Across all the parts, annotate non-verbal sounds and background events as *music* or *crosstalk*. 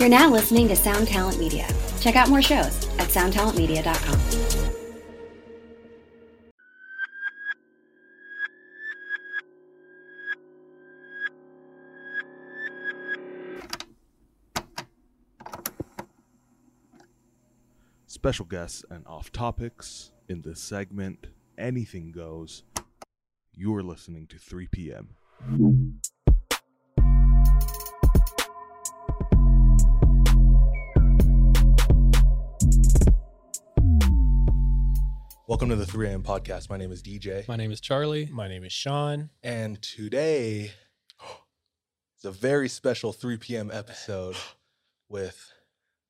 You're now listening to Sound Talent Media. Check out more shows at soundtalentmedia.com. Special guests and off topics in this segment. Anything goes. You're listening to 3 p.m. Welcome to the 3 a.m. podcast. My name is DJ. My name is Charlie. My name is Sean. And today *gasps* is a very special 3 p.m. episode *gasps* with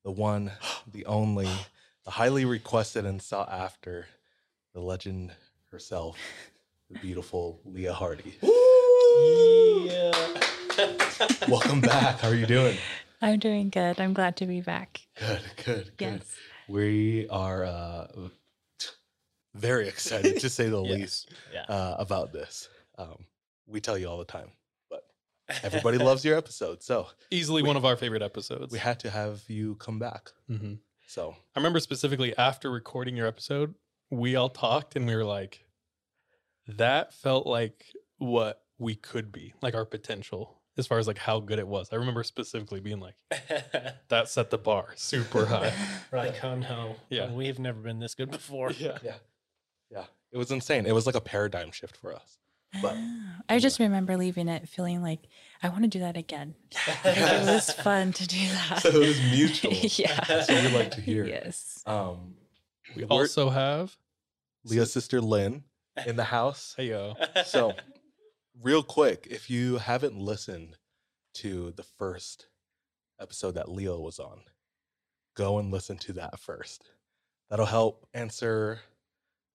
the one, *gasps* the only, the highly requested and sought after, the legend herself, the beautiful Leah Hardy. *laughs* Yeah. *laughs* Welcome back. How are you doing? I'm doing good. I'm glad to be back. Good, good, good. Yes. We are uh, very excited, to say the *laughs* Yes. least, Yeah. uh, about this. Um, we tell you all the time, but everybody *laughs* loves your episode. So Easily We- one of our favorite episodes. we had to have you come back. hmm So I remember specifically after recording your episode, we all talked and we were like, that felt like what we could be, like our potential as far as like how good it was. I remember specifically being like, *laughs* that set the bar super high. We're like, oh no. Yeah. We've never been this good before. yeah. yeah, yeah, it was insane. It was like a paradigm shift for us. But *gasps* I just remember leaving it feeling like I want to do that again. *laughs* it was *laughs* fun to do that. So it was mutual. *laughs* yeah. That's what we like to hear. Yes. Um, We also have, Leah's sister Lynne in the house. hey yo, So, real quick, if you haven't listened to the first episode that Leah was on, go and listen to that first. That'll help answer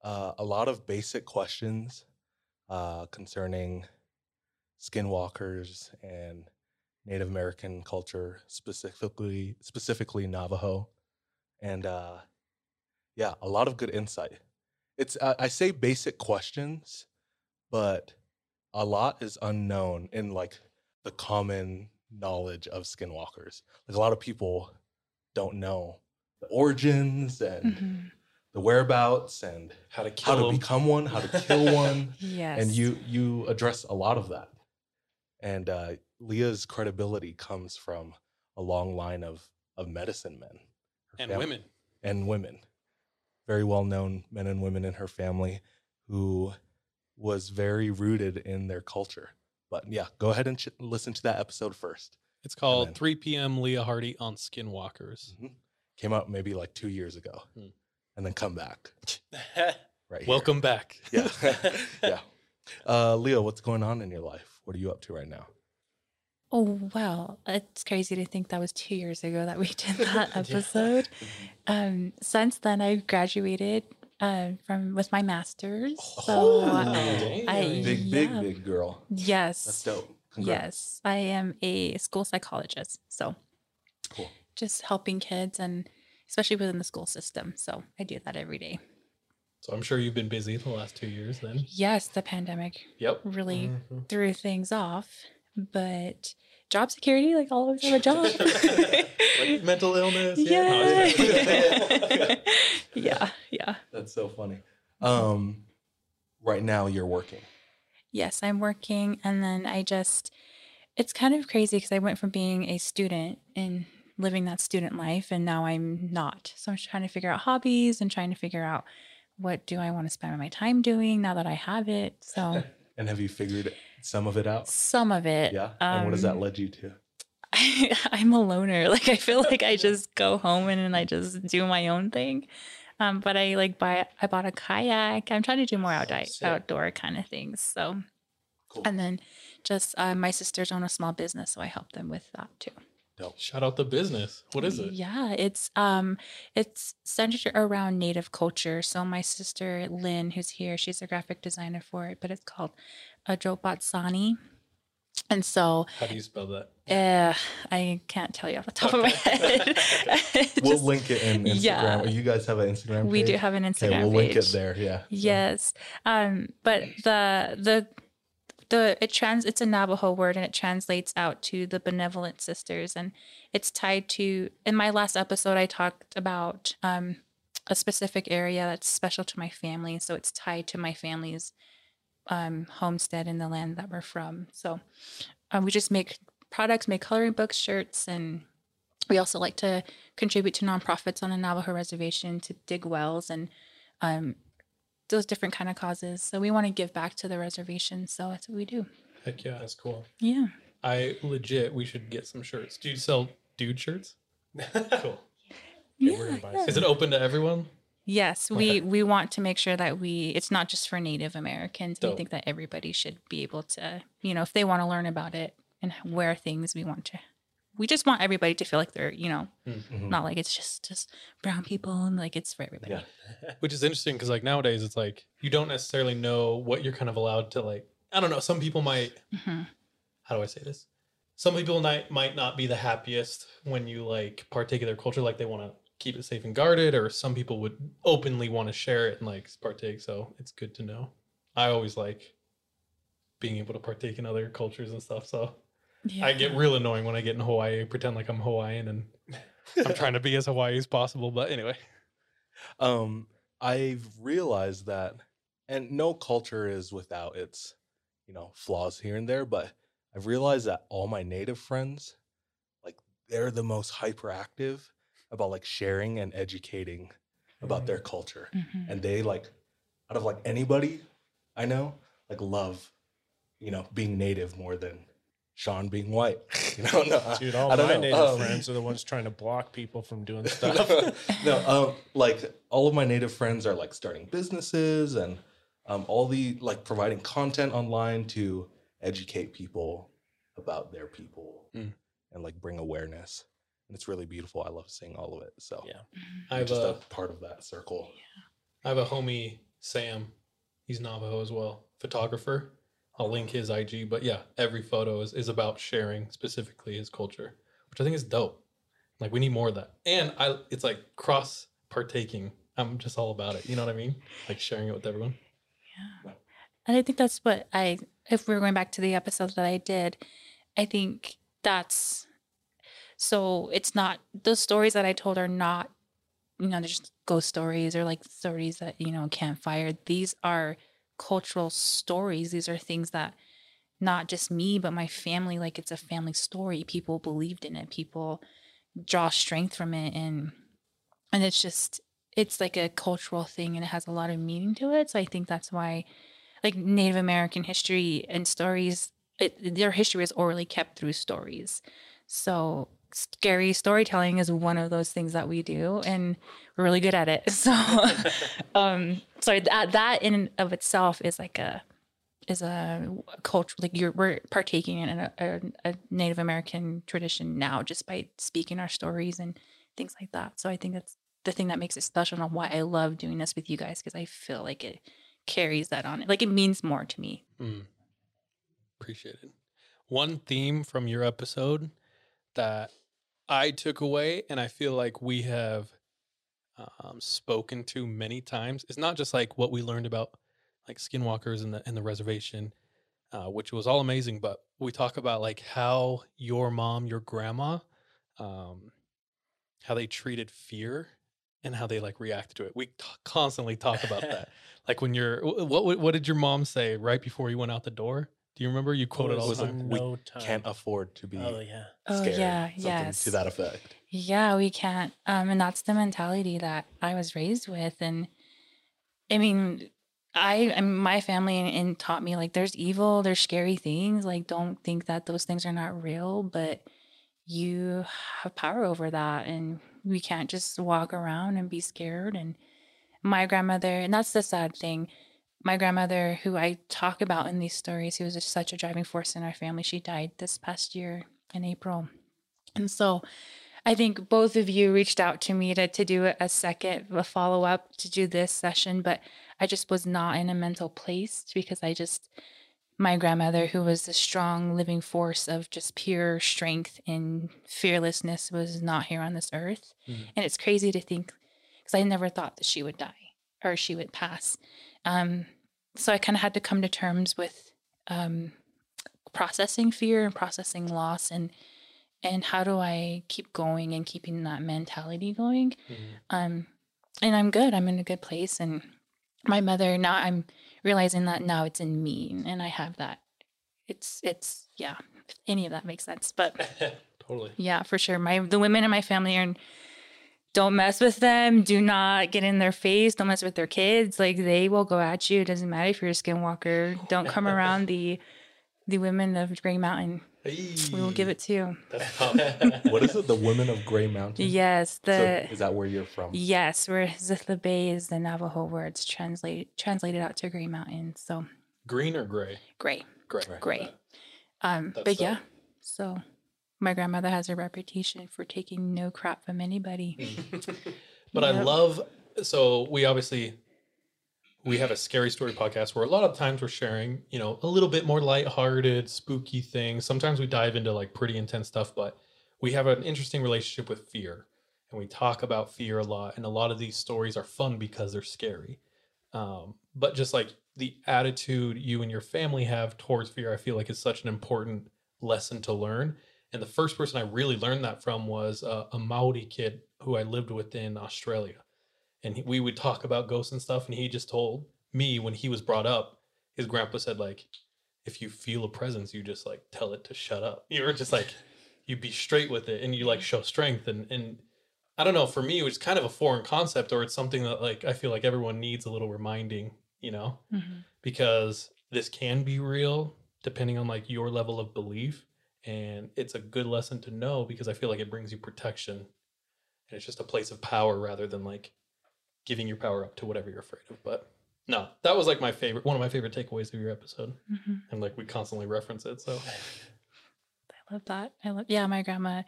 uh, a lot of basic questions uh, concerning skinwalkers and Native American culture, specifically specifically Navajo, and uh, yeah, a lot of good insight. It's I I say basic questions, but a lot is unknown in like the common knowledge of skinwalkers. Like a lot of people don't know the origins and Mhm. The whereabouts and how to how to to 'em. become one, how to kill *laughs* one, Yes. and you you address a lot of that. And uh, Leah's credibility comes from a long line of of medicine men Her and fam- women. and women, very well known men and women in her family who was very rooted in their culture. But yeah, go ahead and ch- listen to that episode first. It's called then- 3 p.m. Leah Hardy on Skinwalkers. Mhm. Came out maybe like two years ago, Hmm. And then come back *laughs* right. here. Welcome back. Yeah, *laughs* yeah. Uh, Leah, what's going on in your life? What are you up to right now? Oh wow, it's crazy to think that was two years ago that we did that *laughs* episode. Um, since then, I've graduated uh, from with my master's. So Oh, uh, dang. I Big, big, big girl. yes, That's dope. Congrats. Yes, I am a school psychologist. So Cool. just helping kids and especially within the school system. So I do that every day. So I'm sure you've been busy the last two years then. Yes, the pandemic Yep. really Mm-hmm. threw things off, but job security, like all of always have a job. *laughs* Like mental illness. yeah. *laughs* yeah, yeah. That's so funny. Um, right now you're working. Yes, I'm working and then I just it's kind of crazy because I went from being a student and living that student life and now I'm not. So I'm trying to figure out hobbies and trying to figure out what do I want to spend my time doing now that I have it. So *laughs* And have you figured some of it out? some of it. Yeah. and what has that um, led you to? I, *laughs* I'm a loner. *laughs* Like I feel like I just go home and, and I just do my own thing. Um, but I like buy I bought a kayak. I'm trying to do more outdoor outdoor kind of things. So Cool. and then just uh, my sisters own a small business, so I help them with that too. No shout out the business. What is it? Yeah, it's um it's centered around native culture. So my sister Lynne, who's here, she's a graphic designer for it, but it's called Ajopatsani. And so How do you spell that? uh, I can't tell you off the top of my head. *laughs* *laughs* We'll link it in Instagram. yeah. You guys have an Instagram we do have an Okay, Instagram we'll link it there. Yeah. Yes. Um, but the the the it trans it's a Navajo word and it translates out to the benevolent sisters and it's tied to in my last episode I talked about um a specific area that's special to my family. So it's tied to my family's um homestead in the land that we're from. So um, we just make products make coloring books shirts and we also like to contribute to nonprofits on the Navajo reservation to dig wells and um, those different kind of causes. So we want to give back to the reservation. So that's what we do. Heck yeah. That's cool. Yeah. I legit, we should get some shirts. Do you sell dude shirts? *laughs* Cool. Yeah, we're gonna Is it open to everyone? Yes, we we want to make sure that we it's not just for Native Americans. We think that everybody should be able to, you know, if they want to learn about it and wear things, we want to. We just want everybody to feel like they're, you know, Mhm. not like it's just just brown people and like it's for everybody. Yeah. Which is interesting because like nowadays it's like you don't necessarily know what you're kind of allowed to like. I don't know. Some people might. Mhm. How do I say this? Some people might might not be the happiest when you like partake of their culture. Like they want to keep it safe and guarded, or some people would openly want to share it and like partake. So it's good to know. I always like being able to partake in other cultures and stuff. So Yeah. I get real annoying when I get in Hawaii, pretend like I'm Hawaiian and I'm trying to be as Hawaii as possible. But anyway, um i've realized that and no culture is without its you know flaws here and there but i've realized that all my native friends like they're the most hyperactive about like sharing and educating about their culture Mhm. and they like out of like anybody i know like love you know being native more than sean being white *laughs* you know no I- Dude, all I don't my know. native Um, friends are the ones trying to block people from doing *laughs* stuff. no, um, like all of my native friends are like starting businesses and um, all the like providing content online to educate people about their people Mm. and like bring awareness. And it's really beautiful. I love seeing all of it. So Yeah. I I'm have just a, a part of that circle. I have a homie, Sam. He's Navajo as well, photographer. I'll link his IG, but yeah, every photo is, is about sharing specifically his culture, which I think is dope. Like we need more of that. And I it's like cross partaking. I'm just all about it. You know what I mean? Like sharing it with everyone. Yeah. And I think that's what I, if we're going back to the episode that I did, I think that's so it's not those stories that I told are not, you know, they're just ghost stories or like stories that, you know, campfire. These are cultural stories. These are things that not just me, but my family, like it's a family story. People believed in it. People draw strength from it. And, and it's just, it's like a cultural thing and it has a lot of meaning to it. So I think that's why like Native American history and stories, it, their history is orally kept through stories. So scary storytelling is one of those things that we do, and we're really good at it. *laughs* So, *laughs* um, so that that in and of itself is like a is a culture like you're we're partaking in a, a, a Native American tradition now just by speaking our stories and things like that. So I think that's the thing that makes it special and why I love doing this with you guys because I feel like it carries that on it. Like it means more to me. Mm. Appreciate it. One theme from your episode that I took away, and I feel like we have um, spoken to many times, is not just like what we learned about like skinwalkers and the and the reservation, uh, which was all amazing, but we talk about like how your mom, your grandma, um, how they treated fear and how they like reacted to it. We t- constantly talk about that. *laughs* Like when you're, what what what did your mom say right before you went out the door? Do you remember? You quoted it all was the it time. we time. Can't afford to be Oh yeah. Oh, scared. yeah, yes. To that effect. Yeah, we can't. Um, and that's the mentality that I was raised with. And I mean, I, I mean, my family and, and taught me like there's evil, there's scary things. Like, don't think that those things are not real, but you have power over that. And we can't just walk around and be scared. And my grandmother, and that's the sad thing. My grandmother, who I talk about in these stories, who was just such a driving force in our family, she died this past year in April. And so I think both of you reached out to me to, to do a second, a follow up to do this session, but I just was not in a mental place because I just, my grandmother, who was a strong living force of just pure strength and fearlessness, was not here on this earth. Mhm. And it's crazy to think because I never thought that she would die or she would pass. Um, so I kind of had to come to terms with um, processing fear and processing loss and and how do I keep going and keeping that mentality going. Um, and I'm good. I'm in a good place. And my mother now I'm realizing that now it's in me and I have that. It's it's yeah. If any of that makes sense, but *laughs* totally. yeah, for sure. My the women in my family are don't mess with them. Do not get in their face. Don't mess with their kids. Like they will go at you. It doesn't matter if you're a skinwalker. Don't come around the the women of Grey Mountain. We will give it to you. *laughs* What is it? The Women of Gray Mountain? Yes, So the is that where you're from? yes, where Zithla Bay is the Navajo words translate translated out to Grey Mountain. So Green or gray? gray, Gray. gray. Um, That's but dope. yeah, so my grandmother has a reputation for taking no crap from anybody. *laughs* But I love so we obviously we have a scary story podcast where a lot of times we're sharing, you know, a little bit more lighthearted, spooky things. Sometimes we dive into like pretty intense stuff, but we have an interesting relationship with fear. And we talk about fear a lot. And a lot of these stories are fun because they're scary. Um, but just like the attitude you and your family have towards fear, I feel like is such an important lesson to learn. And the first person I really learned that from was uh, a Maori kid who I lived with in Australia. And he, we would talk about ghosts and stuff. And he just told me when he was brought up, his grandpa said, like, if you feel a presence, you just like tell it to shut up. You were just like, you be straight with it and you like show strength. And, and I don't know, for me, it was kind of a foreign concept or it's something that like I feel like everyone needs a little reminding, you know? Mhm. because this can be real depending on like your level of belief and it's a good lesson to know because i feel like it brings you protection and it's just a place of power rather than like giving your power up to whatever you're afraid of but no that was like my favorite one of my favorite takeaways of your episode Mhm. and like we constantly reference it so I love that. I love yeah, my grandma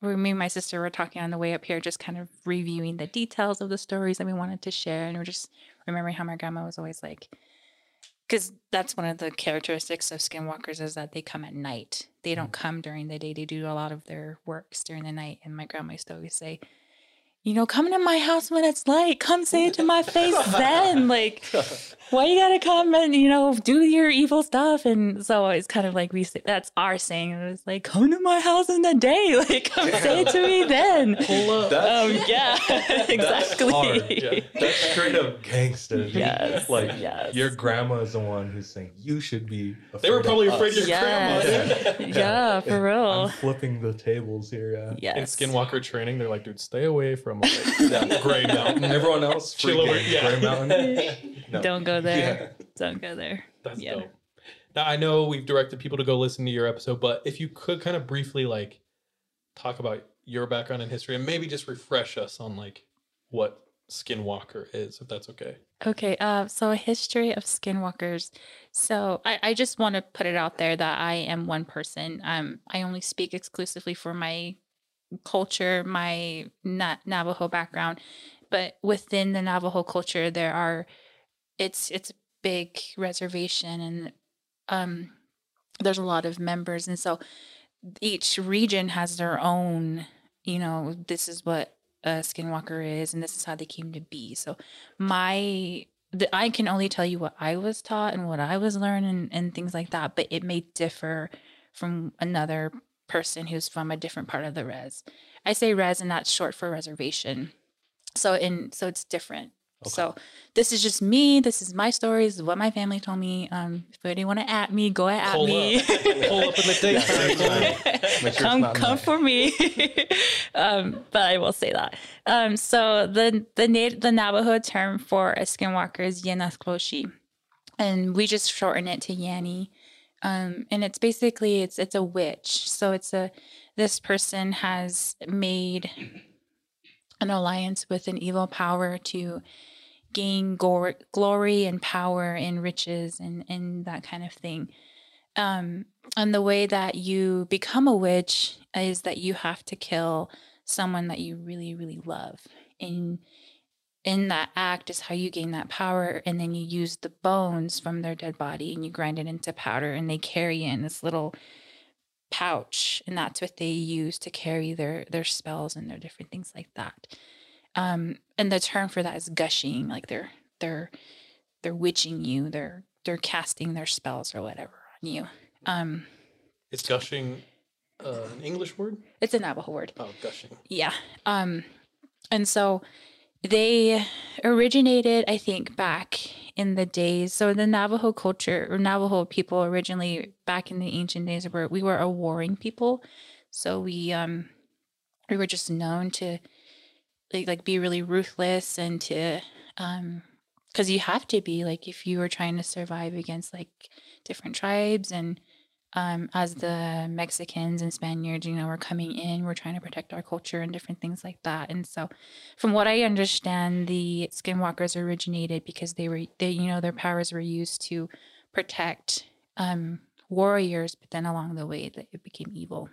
me and my sister were talking on the way up here, just kind of reviewing the details of the stories that we wanted to share. And we're just remembering how my grandma was always like because that's one of the characteristics of skinwalkers is that they come at night. They don't mm. come during the day. They do a lot of their works during the night. And my grandma used to always say, you know, come to my house when it's light. Come say it to my face *laughs* then. Like, why you gotta come and you know do your evil stuff and so it's kind of like we say that's our saying it was like come to my house in the day *laughs* like come say it to me then *laughs* pull up um yeah exactly hard. Yeah. That's straight up gangster. dude. Yes, Like yes. your grandma is the one who's saying you should be. they were probably of afraid of your Yes. grandma yeah for real I'm flipping the tables here. Yeah. in skinwalker training they're like dude stay away from like, *laughs* that gray mountain Everyone else, Chill over- freaking yeah. Gray Mountain. No. don't go there Yeah. don't go there That's Yeah. dope. Now I know we've directed people to go listen to your episode, but if you could kind of briefly like talk about your background and history and maybe just refresh us on like what Skinwalker is, if that's okay. Okay, uh, so a history of skinwalkers. So I, I just want to put it out there that I am one person. Um, I only speak exclusively for my culture, my Na- Navajo background, but within the Navajo culture, there are it's it's a big reservation, and um, there's a lot of members, and so each region has their own. You know, this is what a skinwalker is, and this is how they came to be. So my the, I can only tell you what I was taught and what I was learning and things like that, but it may differ from another person who's from a different part of the res. I say res and that's short for reservation. So in so it's different. So this is just me. This is my stories. This is what my family told me. Um, if anybody want to at me, go at Pull me. up. *laughs* Pull up in the daytime. Make sure it's come come for me. *laughs* um, but I will say that. Um, so the the Na- the Navajo term for a skinwalker is Yenaskloshi, and we just shorten it to Yanni. Um, and it's basically it's it's a witch. So it's a this person has made an alliance with an evil power to gain gor- glory and power and riches and and that kind of thing. Um, and the way that you become a witch is that you have to kill someone that you really really love and in that act is how you gain that power and then you use the bones from their dead body and you grind it into powder and they carry it in this little pouch and that's what they use to carry their their spells and their different things like that um and the term for that is gushing like they're they're they're witching you they're they're casting their spells or whatever on you. Um, Is gushing uh, an English word? it's a Navajo word. Oh, gushing. Yeah. Um, and so they originated, I think, back in the days. So the Navajo culture or Navajo people originally back in the ancient days were we were a warring people. So we um we were just known to like, like be really ruthless and to um because you have to be like if you were trying to survive against like different tribes and um, as the Mexicans and Spaniards, you know, were coming in, we're trying to protect our culture and different things like that. And so, from what I understand, the skinwalkers originated because they were, they, you know, their powers were used to protect um, warriors, but then along the way, that it became evil.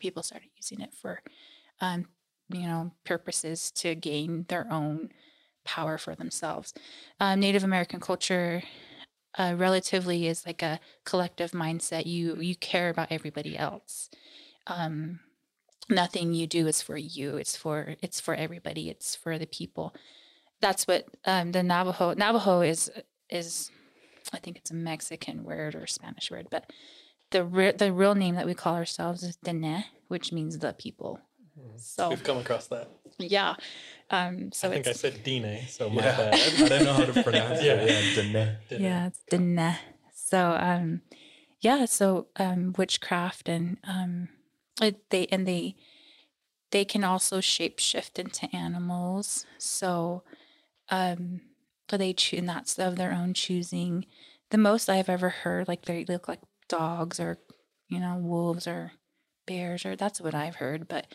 People started using it for, um, you know, purposes to gain their own power for themselves. Um, Native American culture uh, relatively is like a collective mindset. You you care about everybody else. Um, nothing you do is for you. It's for it's for everybody. It's for the people. That's what um, the Navajo Navajo is is. I think it's a Mexican word or Spanish word, but the re- the real name that we call ourselves is Dene, which means the people. So We've come across that. yeah, um, so I think it's I said Dine, so my Yeah, bad. *laughs* I don't know how to pronounce Yeah. it. Yeah, Dene. Dine. yeah it's Dene. So um, yeah, so um, witchcraft and um, it, they and they they can also shapeshift into animals. So um, they choose, and that's of their own choosing. The most I've ever heard, like they look like dogs or you know wolves or bears, or that's what I've heard. But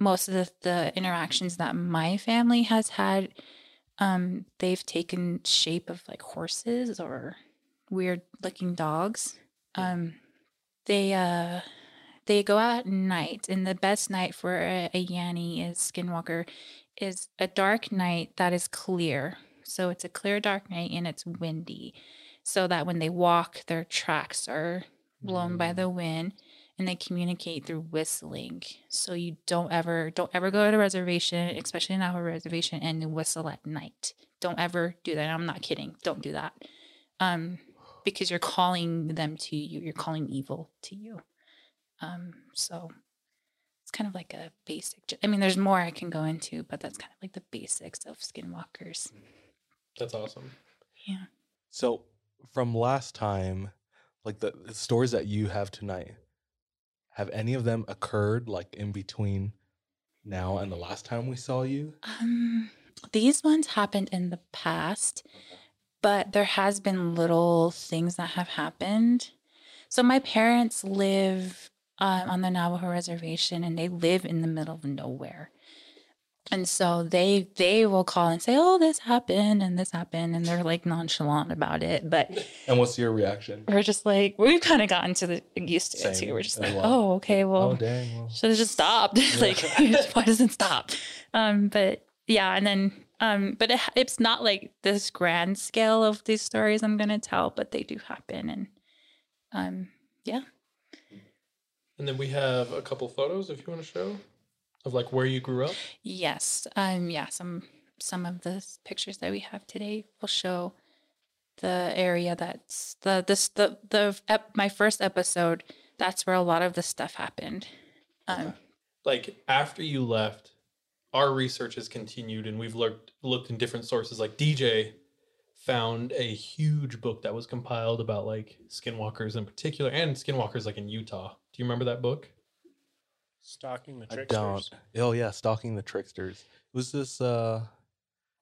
most of the, the interactions that my family has had, um, they've taken shape of like horses or weird looking dogs. Um, they uh they go out at night, and the best night for a, a Yanni is Skinwalker is a dark night that is clear. So it's a clear dark night and it's windy, so that when they walk, their tracks are blown by the wind and they communicate through whistling. So you don't ever don't ever go to a reservation, especially an hour reservation, and whistle at night. Don't ever do that. I'm not kidding. Don't do that. Um, because you're calling them to you. You're calling evil to you. Um, so it's kind of like a basic. I mean, there's more I can go into, but that's kind of like the basics of skinwalkers. That's awesome. Yeah. So from last time, like the, the stories that you have tonight, have any of them occurred like in between now and the last time we saw you? Um, these ones happened in the past, but there has been little things that have happened. So my parents live um, on the Navajo reservation, and they live in the middle of nowhere. And so they they will call and say, "Oh, this happened and this happened," and they're like nonchalant about it. But And what's your reaction? we're just like we've kind of gotten to the used to it too. We're just like, well. "Oh, okay, well, oh dang! Well, should have just stopped. *laughs* like, why doesn't stop? Um, but yeah, and then um, but it, it's not like this grand scale of these stories I'm gonna tell, but they do happen, and um, yeah, And then we have a couple photos if you want to show of like where you grew up. yes, um, yeah, some some of the pictures that we have today will show the area that's the this the the ep- my first episode. That's where a lot of the stuff happened. Um, Like after you left, our research has continued and we've looked looked in different sources. Like DJ found a huge book that was compiled about like skinwalkers in particular and skinwalkers like in Utah. Do you remember that book? Stalking the I tricksters. don't. Oh yeah, stalking the tricksters. It was this uh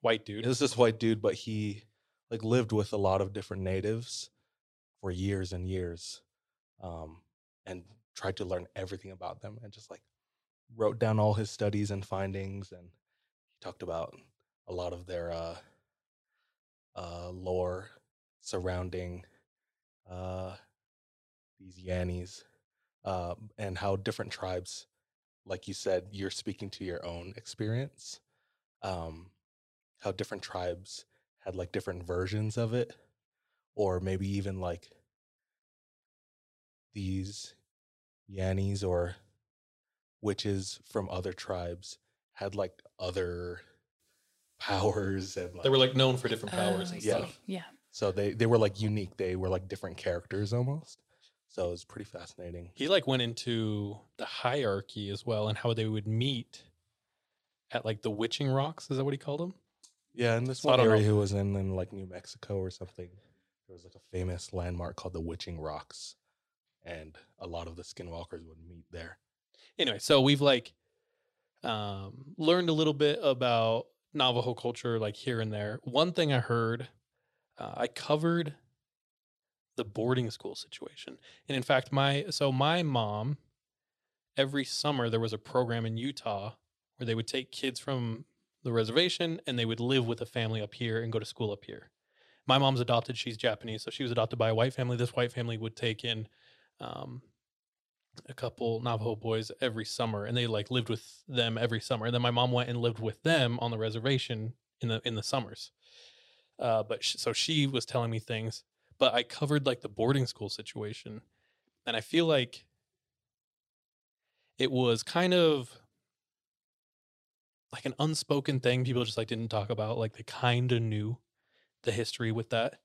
White dude. it was this white dude, but he like lived with a lot of different natives for years and years. Um and tried to learn everything about them and just like wrote down all his studies and findings and he talked about a lot of their uh uh lore surrounding uh these Yannis uh and how different tribes like you said you're speaking to your own experience um how different tribes had like different versions of it or maybe even like these yannis or witches from other tribes had like other powers and like They were like known for different powers oh, and I yeah. yeah. So they they were like unique. They were like different characters almost. So it was pretty fascinating. He like went into the hierarchy as well and how they would meet at like the witching rocks. Is that what he called them? Yeah, and this So one don't know. area he was in, in like New Mexico or something, there was like a famous landmark called the Witching Rocks, and a lot of the skinwalkers would meet there. Anyway, so we've like um, learned a little bit about Navajo culture, like here and there. One thing I heard, uh, I covered the boarding school situation, and in fact, my so my mom every summer there was a program in Utah where they would take kids from the reservation and they would live with a family up here and go to school up here. My mom's adopted; she's Japanese, so she was adopted by a white family. This white family would take in um, a couple Navajo boys every summer, and they like lived with them every summer. And then my mom went and lived with them on the reservation in the in the summers. Uh, but sh- so she was telling me things, but I covered like the boarding school situation, and I feel like it was kind of like an unspoken thing people just like didn't talk about. Like they kind of knew the history with that.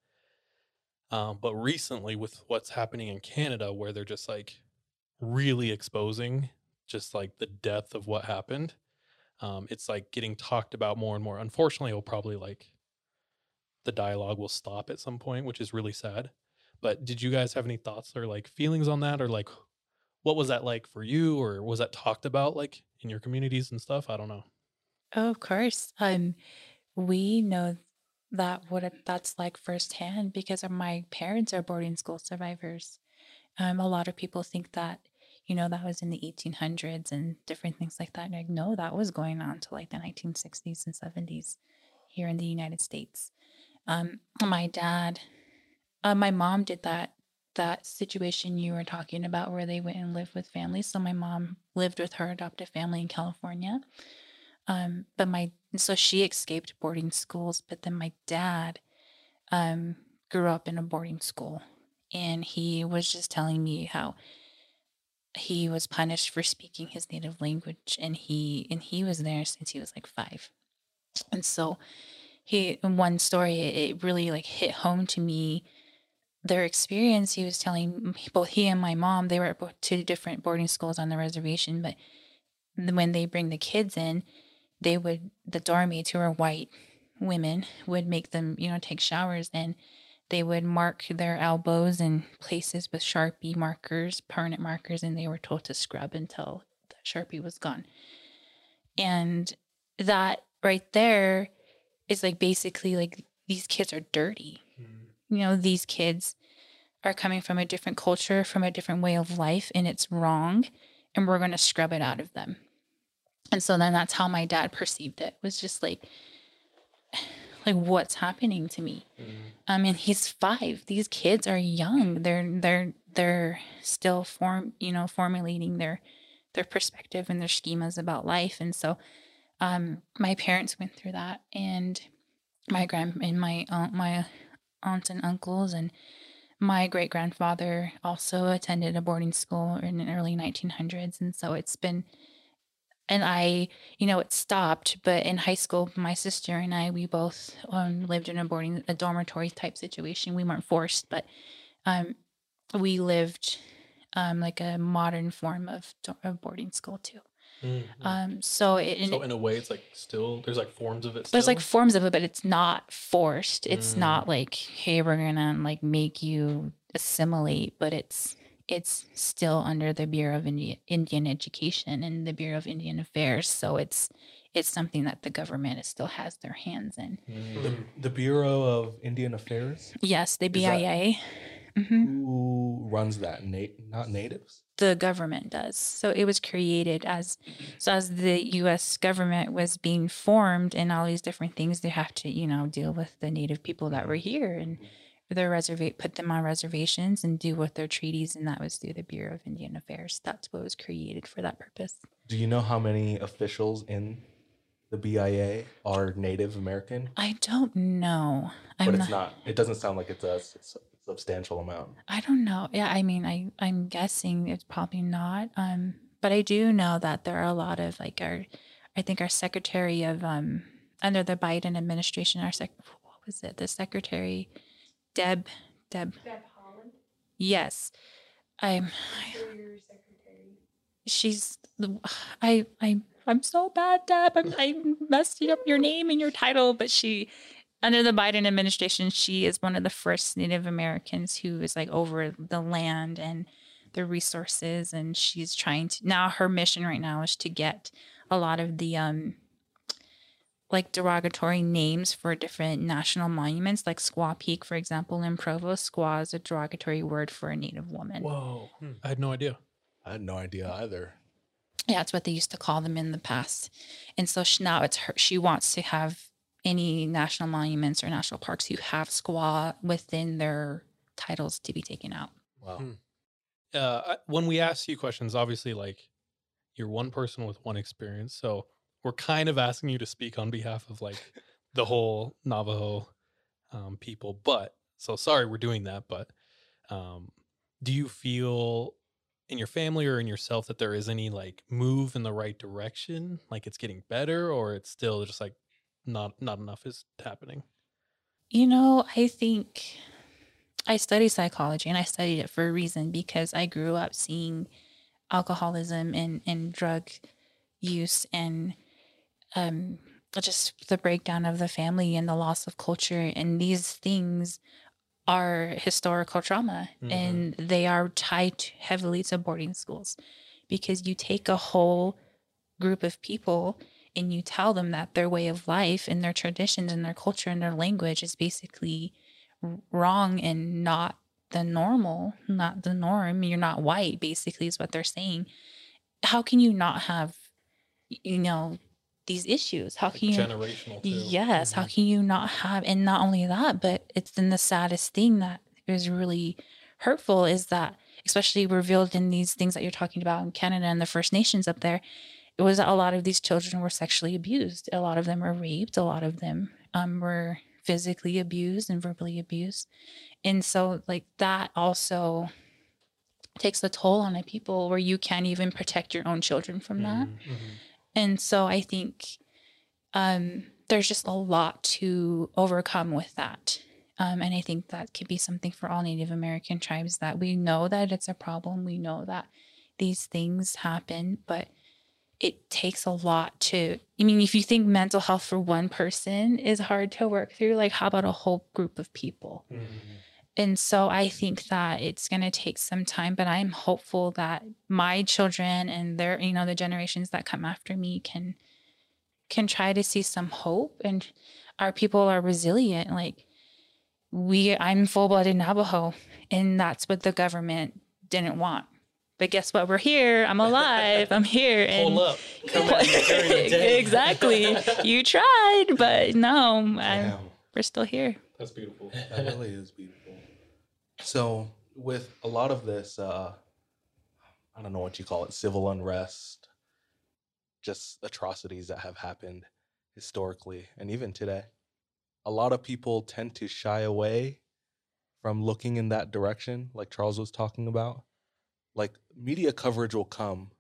Um, but recently, with what's happening in Canada, where they're just like really exposing just like the depth of what happened, um, it's like getting talked about more and more. Unfortunately, it'll probably like the dialogue will stop at some point, which is really sad. But did you guys have any thoughts or like feelings on that, or like what was that like for you, or was that talked about like in your communities and stuff? I don't know. Oh, of course. Um, we know that what that's like firsthand because my parents are boarding school survivors. Um, a lot of people think that, you know, that was in the 1800s and different things like that. And Like, no, that was going on to like the 1960s and 70s here in the United States. Um, my dad, uh, my mom did that that situation you were talking about where they went and lived with families. So my mom lived with her adoptive family in California. Um, but my so she escaped boarding schools, but then my dad um grew up in a boarding school and he was just telling me how he was punished for speaking his native language and he and he was there since he was like five. And so he in one story it, really like hit home to me their experience. He was telling both he and my mom they were at two different boarding schools on the reservation but when they bring the kids in they would the dorm mates who are white women would make them you know take showers and they would mark their elbows and places with sharpie markers permanent markers and they were told to scrub until the sharpie was gone. And that right there is like basically like these kids are dirty. Mm-hmm. You know these kids are coming from a different culture from a different way of life and it's wrong and we're going to scrub it out of them. And so then that's how my dad perceived it was just like *sighs* like what's happening to me? Mm-hmm. I mean he's five. These kids are young. They're they're they're still form you know formulating their their perspective and their schemas about life. And so um my parents went through that and my grand and my aunt my aunts and uncles and my great grandfather also attended a boarding school in the early 1900s and so it's been and i you know it stopped but in high school my sister and i we both um, lived in a boarding a dormitory type situation. We weren't forced but um we lived um like a modern form of, of boarding school too um so it, so in a way, it's like still there's like forms of it. there's like forms of it, but it's not forced. It's Mm. not like, hey, we're gonna like make you assimilate, but it's it's still under the Bureau of Indian, Indian Education and the Bureau of Indian Affairs. So it's it's something that the government is, still has their hands in. The, the Bureau of Indian Affairs. Yes, the Is that- BIA. hmm Who runs that? Na- not natives. the government does. So it was created as so as the US government was being formed and all these different things they have to, you know, deal with the native people that were here and their reservate put them on reservations and do with their treaties and that was through the Bureau of Indian Affairs. That's what was created for that purpose. Do you know how many officials in the BIA are Native American? I don't know. But I'm it's not. It doesn't sound like it's a s- substantial amount. I don't know. Yeah, I mean, I I'm guessing it's probably not. Um, but I do know that there are a lot of like our, I think our Secretary of um under the Biden administration, our sec, what was it? The Secretary Deb Deb Deb Haaland. Yes. I'm your secretary. she's the I I I'm so bad, Deb. I'm I messed up your name and your title, but she under the Biden administration, she is one of the first Native Americans who is like over the land and the resources and she's trying to now her mission right now is to get a lot of the um like derogatory names for different national monuments like squaw peak for example in provo squaw is a derogatory word for a native woman Whoa. Hmm. I had no idea. I had no idea either. yeah it's what they used to call them in the past and so she, now it's her she wants to have any national monuments or national parks who have squaw within their titles to be taken out Wow. Hmm. uh, when we ask you questions, obviously, like you're one person with one experience, so we're kind of asking you to speak on behalf of like *laughs* the whole Navajo um, people. But so sorry, we're doing that. But um, do you feel in your family or in yourself that there is any like move in the right direction, like it's getting better, or it's still just like not not enough is happening? You know, I think I study psychology and I studied it for a reason because I grew up seeing alcoholism and, and drug use and um, just the breakdown of the family and the loss of culture. And these things are historical trauma and they are tied heavily to boarding schools because you take a whole group of people and you tell them that their way of life and their traditions and their culture and their language is basically wrong and not the normal, not the norm. You're not white, basically, is what they're saying. How can you not have, you know, these issues? How Like can you? generational too. Yes. How mm-hmm. can you not have? And not only that, but it's then the saddest thing that is really hurtful is that, especially revealed in these things that you're talking about in Canada and the First Nations up there, it was a lot of these children were sexually abused. A lot of them were raped. A lot of them um, were physically abused and verbally abused. And so, like, that also takes a toll on the people where you can't even protect your own children from that. Mhm, mhm. And so I think um, there's just a lot to overcome with that. Um, and I think that could be something for all Native American tribes that we know that it's a problem. We know that these things happen, but it takes a lot to. I mean, if you think mental health for one person is hard to work through, like how about a whole group of people? Mm-hmm. And so I think that it's going to take some time, but I'm hopeful that my children and their, you know, the generations that come after me can can try to see some hope and our people are resilient. Like we I'm full-blooded Navajo and that's what the government didn't want. But guess what? We're here. I'm alive. I'm here. *laughs* And Hold up. Come at me during the day. exactly. You tried, but no, I'm, we're still here. That's beautiful. That really is beautiful. So, with a lot of this, uh, I don't know what you call it, civil unrest, just atrocities that have happened historically and even today, a lot of people tend to shy away from looking in that direction, like Charles was talking about. Like, media coverage will come,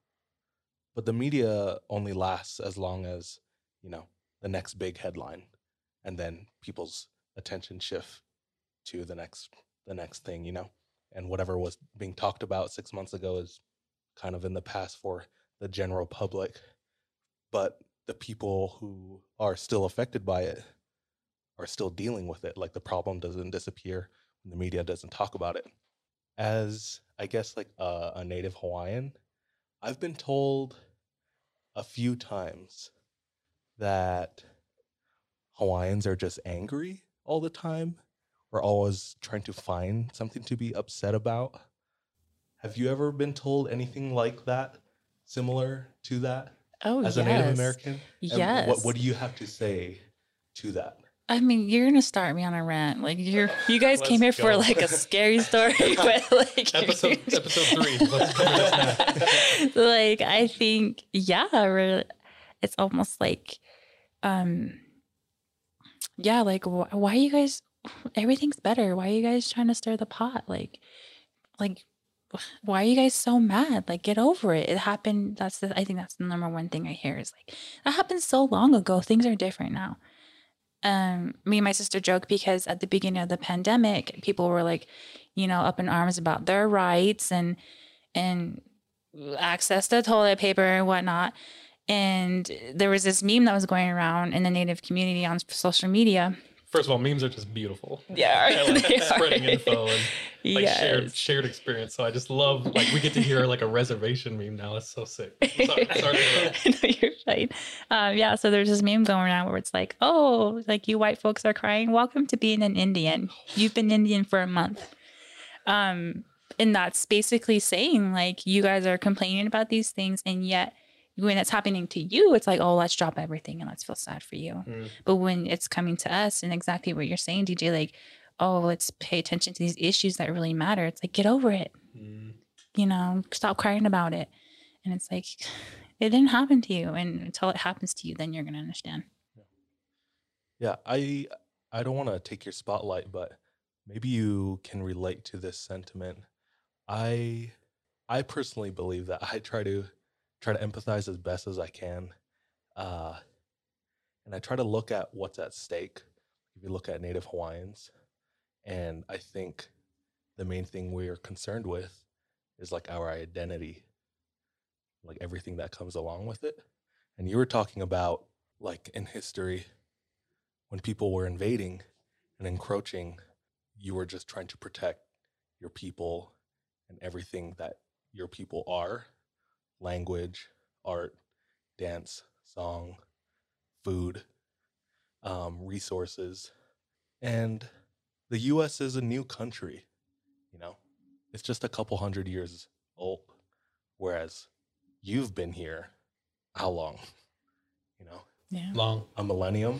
but the media only lasts as long as, you know, the next big headline. And then people's attention shift to the next the next thing, you know. And whatever was being talked about six months ago is kind of in the past for the general public. But the people who are still affected by it are still dealing with it. Like the problem doesn't disappear when the media doesn't talk about it. As I guess like a, a native Hawaiian, I've been told a few times that Hawaiians are just angry all the time. We're always trying to find something to be upset about. Have you ever been told anything like that, similar to that, Oh, as yes. a Native American? Yes. What, what do you have to say to that? I mean, you're gonna start me on a rant. Like you're, you guys came here Let's for like a scary story, *laughs* *laughs* but like Episode episode three. Let's cover this now. like I think, yeah, it's almost like, um, yeah, like wh- why are you guys? Everything's better. Why are you guys trying to stir the pot? Like, like, why are you guys so mad? Like, get over it. It happened. That's the. I think that's the number one thing I hear is like that happened so long ago. Things are different now. Um, me and my sister joke because at the beginning of the pandemic, people were like, you know, up in arms about their rights and and access to toilet paper and whatnot. And there was this meme that was going around in the Native community on social media. First of all, memes are just beautiful. Yeah, *laughs* like they spreading are. info and like shared Yes. shared experience. So I just love like we get to hear like a reservation meme now. That's so sick. Sorry, sorry to *laughs* no, you're fine. Um, yeah, so there's this meme going around where it's like, oh, like you white folks are crying. Welcome to being an Indian. You've been Indian for a month. Um, and that's basically saying like you guys are complaining about these things, and yet when it's happening to you, it's like, oh, let's drop everything and let's feel sad for you. Mm. But when it's coming to us, and exactly what you're saying, DJ, like, oh, let's pay attention to these issues that really matter. It's like get over it Mm. you know, stop crying about it. And it's like, *sighs* it didn't happen to you. And until it happens to you, then you're going to understand. Yeah, I I don't want to take your spotlight, but maybe you can relate to this sentiment. I I personally believe that I try to try to empathize as best as I can. Uh and I try to look at what's at stake. If you look at native Hawaiians, and I think the main thing we're concerned with is like our identity, like everything that comes along with it. And you were talking about like in history when people were invading and encroaching, you were just trying to protect your people and everything that your people are language, art, dance, song, food, um, resources. And the US is a new country, you know, it's just a couple hundred years old. Whereas you've been here how long? *laughs* You know, Yeah. Long. a millennium,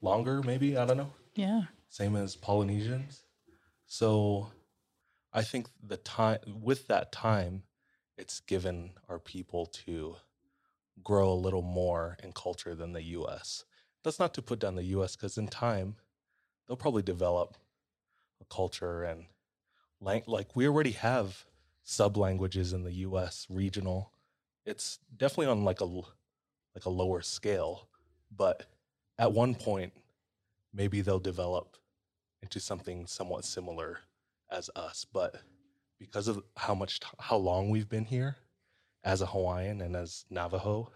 longer maybe, I don't know Yeah. same as Polynesians. So I think the time with that time, it's given our people to grow a little more in culture than the US. That's not to put down the US because in time, they'll probably develop a culture and lang- like we already have sub languages in the US regional. It's definitely on like a like a lower scale, but at one point maybe they'll develop into something somewhat similar as us but because of how much t- how long we've been here as a hawaiian and as navajo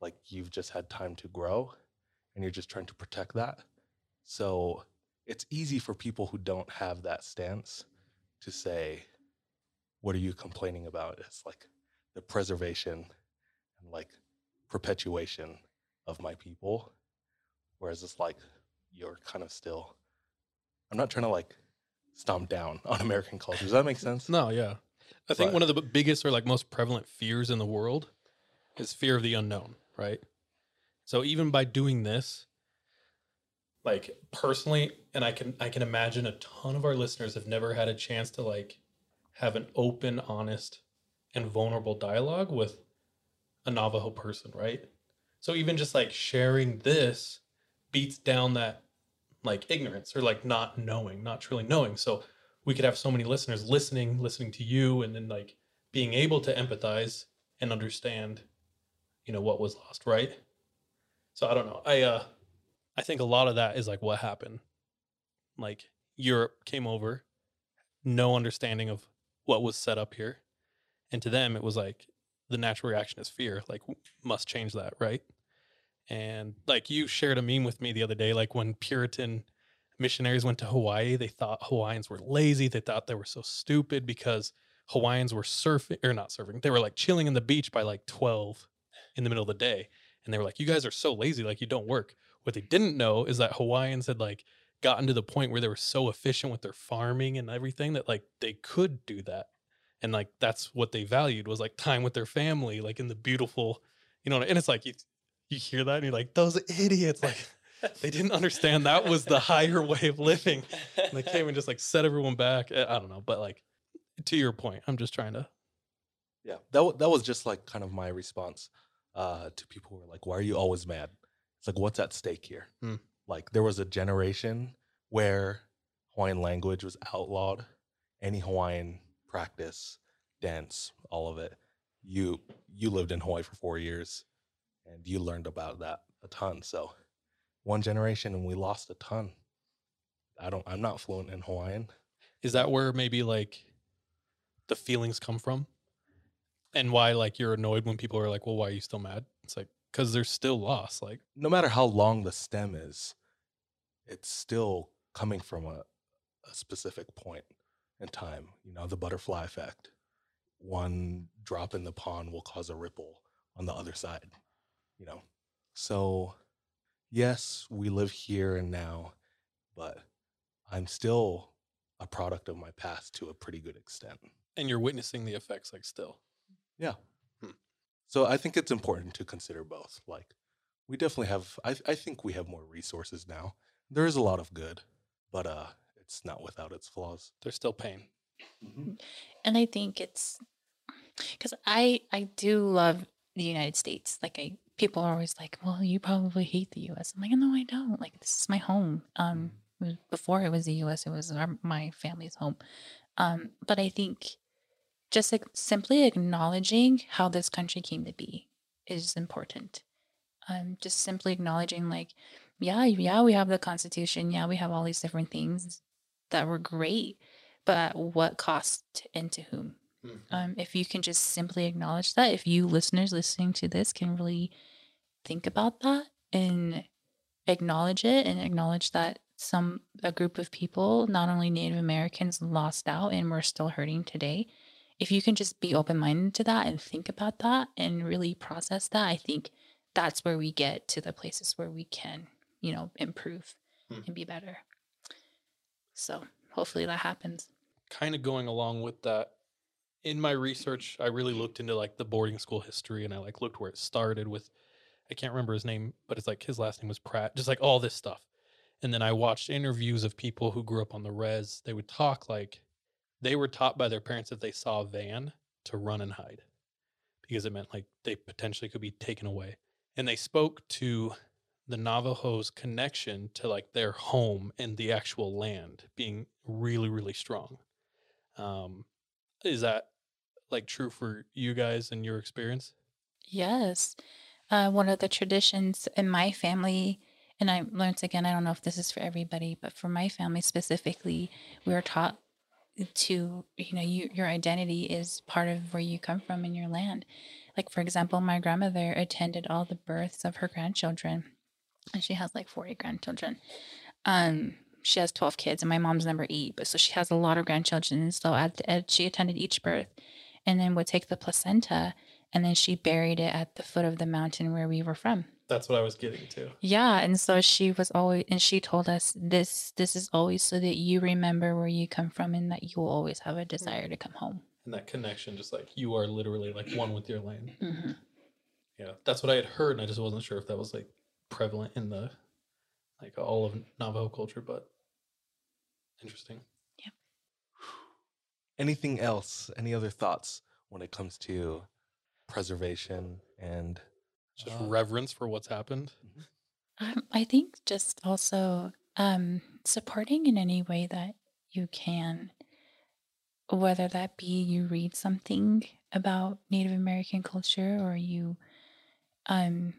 like you've just had time to grow and you're just trying to protect that. So it's easy for people who don't have that stance to say what are you complaining about? It's like the preservation and like perpetuation of my people. Whereas it's like you're kind of still i'm not trying to like stomp down *laughs* on american culture does that make sense No, yeah. I think But- one of the biggest or like most prevalent fears in the world is fear of the unknown, right? So even by doing this, like personally, and I can I can imagine a ton of our listeners have never had a chance to like have an open, honest, and vulnerable dialogue with a Navajo person, right? So even just like sharing this beats down that like ignorance or like not knowing, not truly knowing. So we could have so many listeners listening, listening to you, and then like being able to empathize and understand, you know, what was lost, right? So I don't know. I uh I think a lot of that is like what happened. Like Europe came over, no understanding of what was set up here. And to them it was like the natural reaction is fear, like must change that, right? And like you shared a meme with me the other day, like when Puritan missionaries went to Hawaii, they thought Hawaiians were lazy. They thought they were so stupid because Hawaiians were surfing or not surfing. They were like chilling in the beach by like 12 in the middle of the day. And they were like, you guys are so lazy, like you don't work. What they didn't know is that Hawaiians had like gotten to the point where they were so efficient with their farming and everything that like they could do that. And like that's what they valued was like time with their family, like in the beautiful, you know, and it's like you you hear that and you're like, those idiots, like they *laughs* didn't understand that was the higher way of living. And they came and just like set everyone back. I I don't know, but like to your point, I'm just trying to. Yeah, that wa- that was just like kind of my response uh, to people who were like, "Why are you always mad?" It's like, what's at stake here? Hmm. Like, there was a generation where Hawaiian language was outlawed. Any Hawaiian practice, dance, all of it. You you lived in Hawaii for four years, and you learned about that a ton. So, one generation and we lost a ton. I don't I'm not fluent in Hawaiian. Is that where maybe like the feelings come from? And why like you're annoyed when people are like, "Well, why are you still mad?" It's like cuz there's still loss. Like No matter how long the stem is, it's still coming from a, a specific point in time. You know, the butterfly effect. One drop in the pond will cause a ripple on the other side. You know. So yes, we live here and now, but I'm still a product of my past to a pretty good extent. and you're witnessing the effects like still. Yeah. Hmm. So I think it's important to consider both. Like, we definitely have. I I think we have more resources now. There is a lot of good, but uh, it's not without its flaws. There's still pain. and I think it's because I I do love the United States. Like I people are always like, well, you probably hate the U.S. I'm like, no, I don't. Like this is my home. Um, before it was the U.S., it was our, my family's home. Um, but I think just like simply acknowledging how this country came to be is important. Um, just simply acknowledging like, yeah, yeah, we have the Constitution. Yeah, we have all these different things that were great but at what cost and to whom? Um, if you can just simply acknowledge that, if you listeners listening to this can really think about that and acknowledge it and acknowledge that some a group of people, not only Native Americans, lost out and we're still hurting today. If you can just be open minded to that and think about that and really process that, I think that's where we get to the places where we can, you know, improve Hmm. and be better. So hopefully that happens. kind of going along with that in my research i really looked into like the boarding school history and i like looked where it started with i can't remember his name but it's like his last name was pratt just like all this stuff and then i watched interviews of people who grew up on the res they would talk like they were taught by their parents if they saw a van to run and hide because it meant like they potentially could be taken away and they spoke to the Navajo's connection to like their home and the actual land being really, really strong. Um, is that like true for you guys and your experience? Yes. Uh, one of the traditions in my family, and I learned again, I don't know if this is for everybody, but for my family specifically, we were taught to, you know, you, your identity is part of where you come from in your land. Like, for example, my grandmother attended all the births of her grandchildren, and she has like 40 grandchildren. Um, she has 12 kids, and my mom's number eight, but so she has a lot of grandchildren. And so at, at, she attended each birth and then would take the placenta and then she buried it at the foot of the mountain where we were from. That's what I was getting to. Yeah, and so she was always and she told us this this is always so that you remember where you come from and that you will always have a desire to come home. And that connection, just like you are literally like one with your land. hmm Yeah, that's what I had heard, and I just wasn't sure if that was like prevalent in the like all of Navajo culture, but interesting. Yeah. Anything else? Any other thoughts when it comes to preservation and Just Uh, reverence for what's happened. Um, I think just also um, supporting in any way that you can, whether that be you read something about Native American culture or you, um,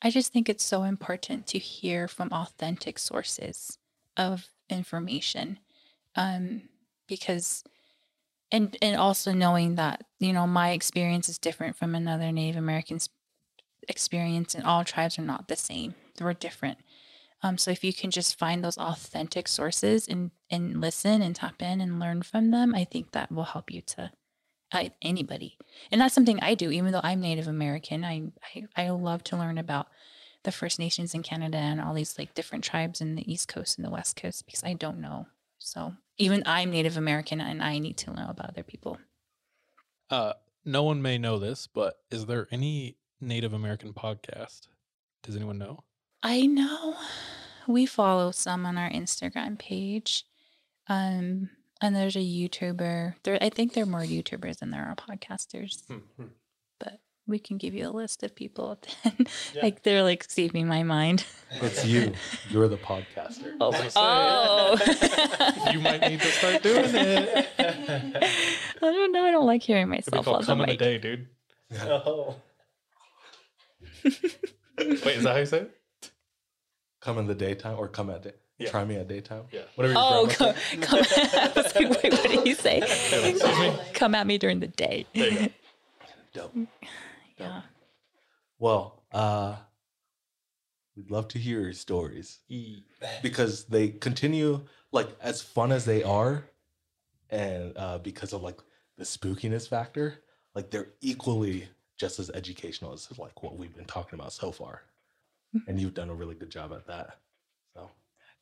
I just think it's so important to hear from authentic sources of information, um, because, and and also knowing that you know my experience is different from another Native American's experience and all tribes are not the same. We're different. Um, so if you can just find those authentic sources and and listen and tap in and learn from them, I think that will help you to uh, anybody. And that's something I do. Even though I'm Native American, I, I I love to learn about the First Nations in Canada and all these like different tribes in the East Coast and the West Coast because I don't know. So even I'm Native American and I need to know about other people. Uh, no one may know this, but is there any Native American podcast? Does anyone know? I know we follow some on our Instagram page. Um and there's a YouTuber. There I think there are more YouTubers than there are podcasters. But we can give you a list of people. *laughs* like they're like escaping my mind. it's you. You're the podcaster. Oh, my- oh. *laughs* you might need to start doing it. I don't know. I don't like hearing It'd be myself called on the "Come in a mic. Day," dude. Oh. *laughs* Wait, is that how you say it? come in the daytime or come at day. Yeah. Try me at daytime. Yeah. Whatever. your Oh, grandma come, said. come. I was like, wait, what did you say? Excuse? Come at me during the day. There you go. Dope. Yeah. Well, uh, we'd love to hear your stories because they continue like as fun as they are, and uh, because of like the spookiness factor, like they're equally just as educational as like what we've been talking about so far. And you've done a really good job at that. So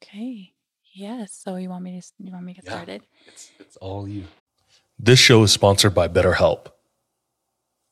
Okay. Yes. So you want me to you want me to get Yeah. started? it's it's all you. This show is sponsored by BetterHelp.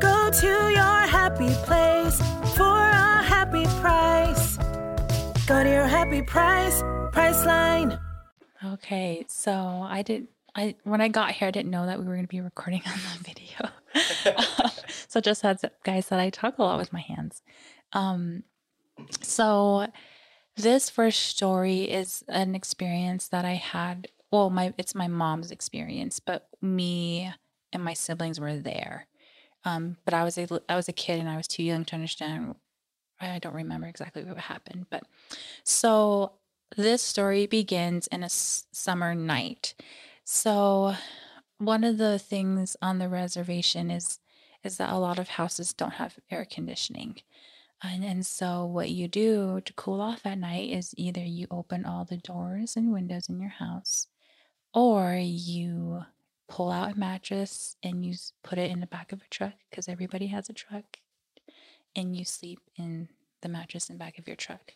Go to your happy place for a happy price. Go to your happy price, Priceline. Okay. So I did. I when I got here, I didn't know that we were going to be recording on the video. *laughs* *laughs* so just heads up, guys, that I talk a lot with my hands. Um, so this first story is an experience that I had. Well, my it's my mom's experience, but me and my siblings were there. Um, but I was a I was a kid and I was too young to understand. I don't remember exactly what happened, but so this story begins in a s- summer night. So one of the things on the reservation is is that a lot of houses don't have air conditioning. And, and so what you do to cool off at night is either you open all the doors and windows in your house or you pull out a mattress and you put it in the back of a truck because everybody has a truck and you sleep in the mattress in the back of your truck.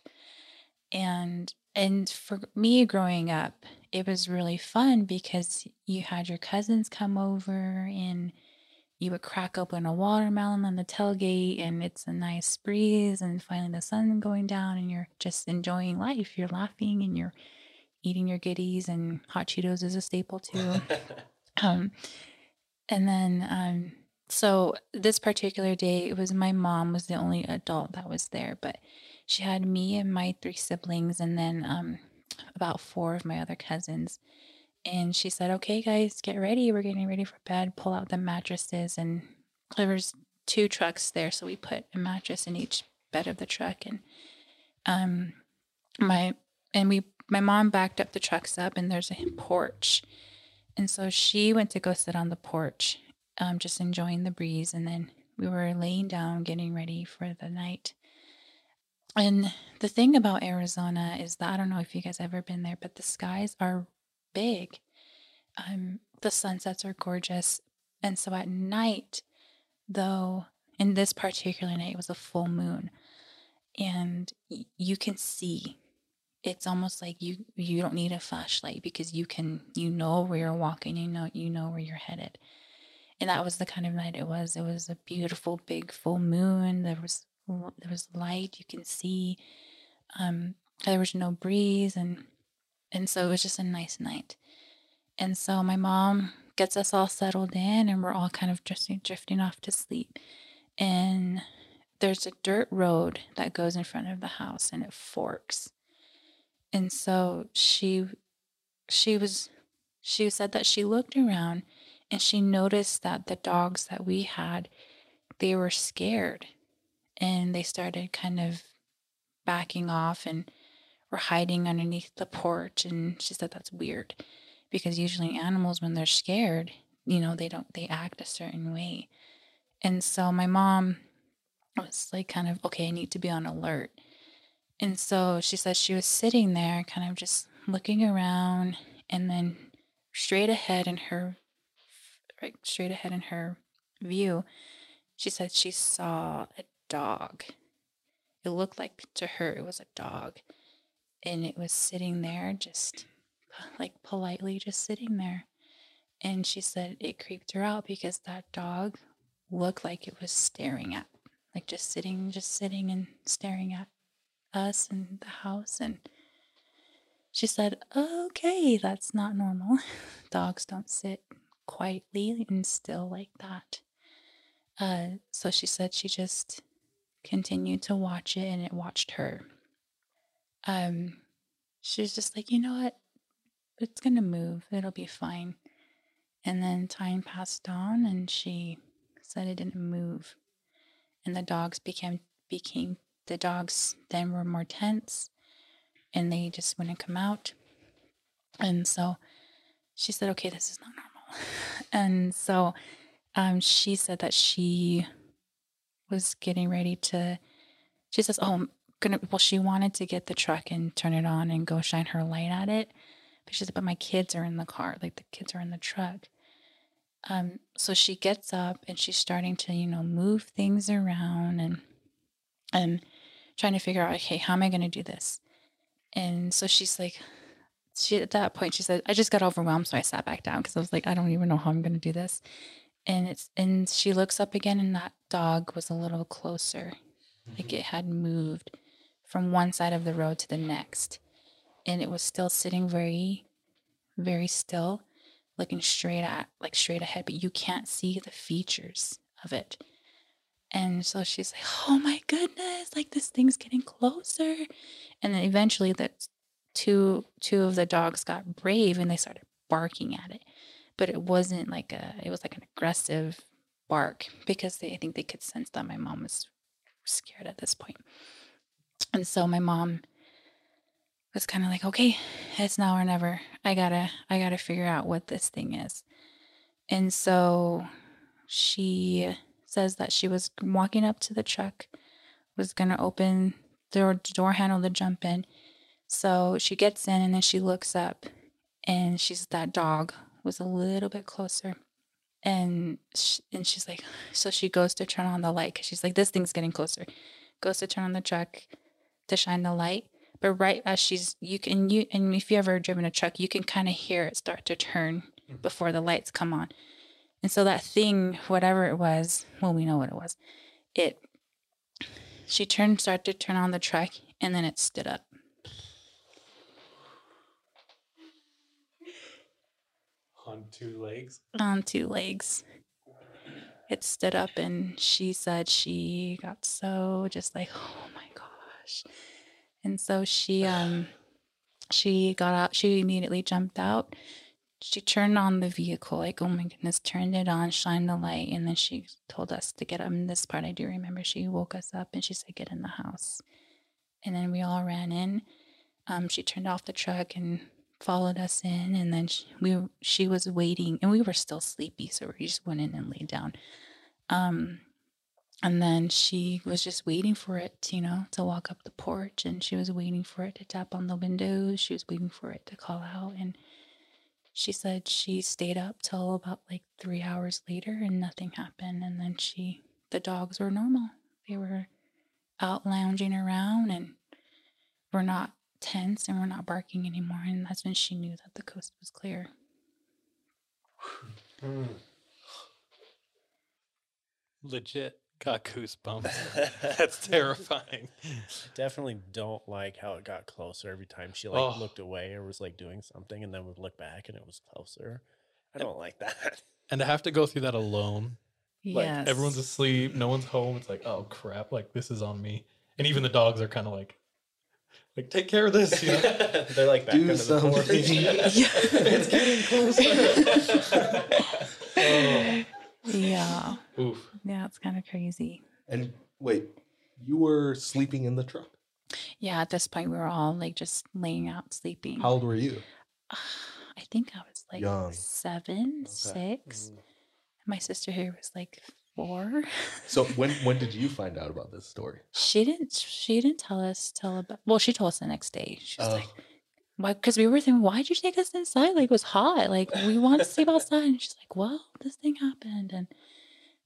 And and for me growing up it was really fun because you had your cousins come over and you would crack open a watermelon on the tailgate and it's a nice breeze and finally the sun going down and you're just enjoying life. You're laughing and you're eating your goodies and hot cheetos is a staple too *laughs* um and then um so this particular day it was my mom was the only adult that was there but she had me and my three siblings and then um about four of my other cousins. And she said okay guys get ready. We're getting ready for bed. Pull out the mattresses and there's two trucks there. So we put a mattress in each bed of the truck and um my and we my mom backed up the trucks up and there's a porch and so she went to go sit on the porch um just enjoying the breeze and then we were laying down getting ready for the night and the thing about Arizona is that I don't know if you guys ever been there, but the skies are big. Um, the sunsets are gorgeous, and so at night, though, in this particular night, it was a full moon, and y- you can see. It's almost like you you don't need a flashlight because you can you know where you're walking, you know you know where you're headed, and that was the kind of night it was. It was a beautiful big full moon. There was there was light. You can see um there was no breeze and and so it was just a nice night. And so my mom gets us all settled in and we're all kind of just drifting off to sleep. And there's a dirt road that goes in front of the house and it forks and so she she was she said that she looked around and she noticed that the dogs that we had, they were scared and they started kind of backing off and were hiding underneath the porch. And she said that's weird because usually animals, when they're scared, you know, they don't, they act a certain way. And so my mom was like, kind of, okay, I need to be on alert. And so she said she was sitting there, kind of just looking around, and then straight ahead in her, right, straight ahead in her view, she said she saw a dog. It looked like to her it was a dog, and it was sitting there, just like politely, just sitting there. And she said it creeped her out because that dog looked like it was staring at, like just sitting, just sitting and staring at us and the house. And she said, okay, that's not normal. *laughs* Dogs don't sit quietly and still like that. Uh, so she said she just continued to watch it and it watched her. Um, she was just like, you know what? It's to move. It'll be fine. And then time passed on and she said it didn't move. And the dogs became became the dogs then were more tense and they just wouldn't come out. And so she said, okay, this is not normal. *laughs* And so um, she said that she was getting ready to, she says, oh, I'm gonna, well, she wanted to get the truck and turn it on and go shine her light at it. But she said, but my kids are in the car, like the kids are in the truck. Um, so she gets up and she's starting to, you know, move things around and, and trying to figure out, okay, how am I going to do this? And so she's like, she at that point she said, I just got overwhelmed, so I sat back down because I was like, I don't even know how I'm going to do this. And it's and she looks up again, and that dog was a little closer, like mm-hmm. it had moved from one side of the road to the next, and it was still sitting very, very still, looking straight at like straight ahead, but you can't see the features of it. And so she's like, "Oh my goodness! Like this thing's getting closer." And then eventually, the two two of the dogs got brave and they started barking at it, but it wasn't like a. It was like an aggressive bark because they I think they could sense that my mom was scared at this point. And so my mom was kind of like, "Okay, it's now or never. I gotta I gotta figure out what this thing is." And so she says that she was walking up to the truck, was going to open the door, handle to jump in. So she gets in and then she looks up and she's that dog was a little bit closer. And she, and she's like, *sighs* so she goes to turn on the light because she's like, this thing's getting closer. Goes to turn on the truck to shine the light, but right as she's you can you and if you ever driven a truck, you can kind of hear it start to turn mm. before the lights come on. And so that thing, whatever it was, well, we know what it was. It, she turned, started to turn on the truck, and then it stood up. On two legs. on two legs. It stood up, and she said she got so just like, oh my gosh. And so she, um, she got out, she immediately jumped out. She turned on the vehicle, like, oh my goodness, turned it on, shined the light, and then she told us to get up. And this part I do remember. She woke us up and she said, get in the house. And then we all ran in. Um, she turned off the truck and followed us in. And then she, we, she was waiting, and we were still sleepy. So we just went in and laid down. Um, and then she was just waiting for it, you know, to walk up the porch. And she was waiting for it to tap on the windows. She was waiting for it to call out. And she said she stayed up till about like three hours later and nothing happened. And then she, the dogs were normal. They were out lounging around and were not tense and were not barking anymore. And that's when she knew that the coast was clear. Hmm. Legit got goosebumps. *laughs* That's terrifying. Definitely don't like how it got closer every time she like Oh. looked away or was like doing something and then would look back and it was closer. I don't like that. *laughs* And to have to go through that alone, like yes. everyone's asleep, no one's home. It's like, oh crap, like this is on me. And even the dogs are kind of like, like take care of this. You know? *laughs* They're like back Do under the porch. something. it's getting closer. Oh. It's kind of crazy. And wait, you were sleeping in the truck. Yeah, at this point we were all like just laying out sleeping. How old were you? *sighs* I think I was like Young. seven, Okay. six. Mm. My sister here was like four. So *laughs* when when did you find out about this story? She didn't. She didn't tell us till about. Well, she told us the next day. She was Oh. like, "Why?" Because we were thinking, "Why'd you take us inside? Like it was hot. Like we want to sleep *laughs* outside." And she's like, "Well, this thing happened." And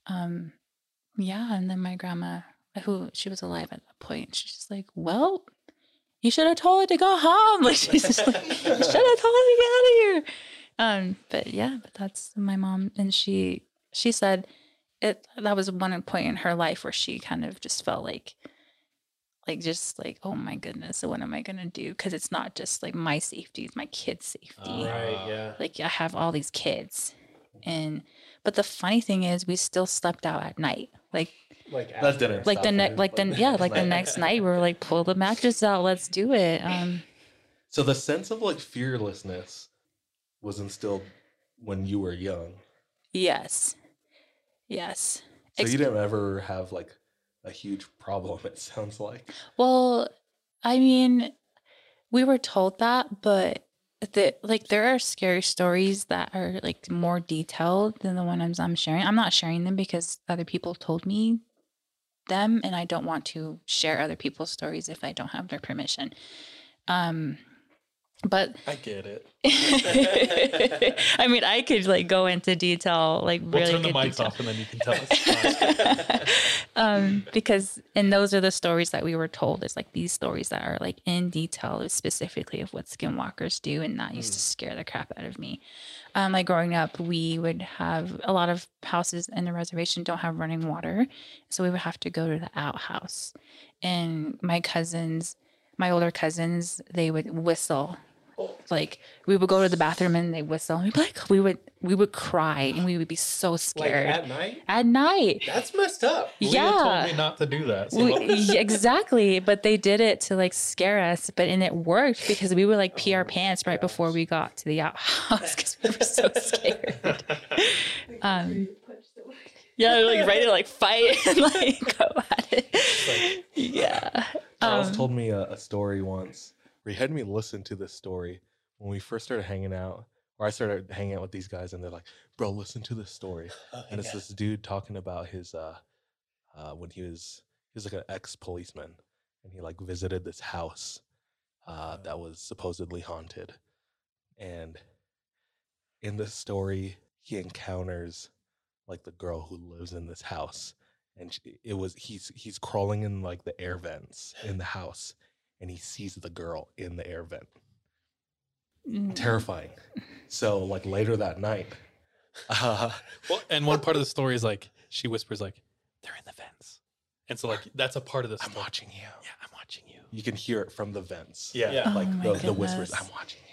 um, yeah. And then my grandma, who she was alive at that point, she's just like, "Well, you should have told her to go home." *laughs* Like she's just like, "You should have *laughs* told her to get out of here." Um, but yeah, but that's my mom, and she she said it that was one point in her life where she kind of just felt like like just like oh my goodness what am i going to do because it's not just like my safety it's my kids safety Right, yeah. like i have all these kids and but the funny thing is we still slept out at night like Like That after. didn't like the next like the but- yeah like the next night we were like pull the mattress out let's do it um *laughs* So the sense of like fearlessness was instilled when you were young. yes yes So Ex- you didn't ever have like a huge problem. It sounds like. Well, I mean, we were told that, but the like there are scary stories that are like more detailed than the ones I'm sharing. I'm not sharing them because other people told me them and I don't want to share other people's stories if I don't have their permission. Um but I get it. *laughs* *laughs* I mean, I could like go into detail, like We'll really turn the mics detail. off and then you can tell us. *laughs* um, because and those are the stories that we were told. It's like these stories that are like in detail, specifically of what skinwalkers do, and that used to scare the crap out of me. Um, like growing up, we would have a lot of houses in the reservation don't have running water, so we would have to go to the outhouse. And my cousins, my older cousins, they would whistle. Like we would go to the bathroom and they whistle. And we'd be like, we would we would cry and we would be so Like scared at night? at night. That's messed up. Leah yeah. told me not to do that. So We, exactly, but they did it to like scare us, but and it worked because we would like pee our pants right before we got to the outhouse *laughs* because we were so scared. *laughs* Um, yeah, like ready to like fight *laughs* and like go at it. Yeah. Charles Um, told me a, a story once where he had me listen to this story when we first started hanging out, or I started hanging out with these guys, and they're like, "Bro, listen to this story." *laughs* and it's this dude talking about his uh, uh, when he was he was like an ex policeman, and he like visited this house uh, that was supposedly haunted, and in this story, he encounters like the girl who lives in this house and she, it was he's he's crawling in like the air vents in the house and he sees the girl in the air vent. Mm, terrifying. So like later that night *laughs* uh, Well, and one part of the *laughs* story is like she whispers like they're in the vents, and so like that's a part of the i'm story. watching you. Yeah, I'm watching you. you can hear it from the vents. Yeah. Yeah. like Oh the, the whispers i'm watching you.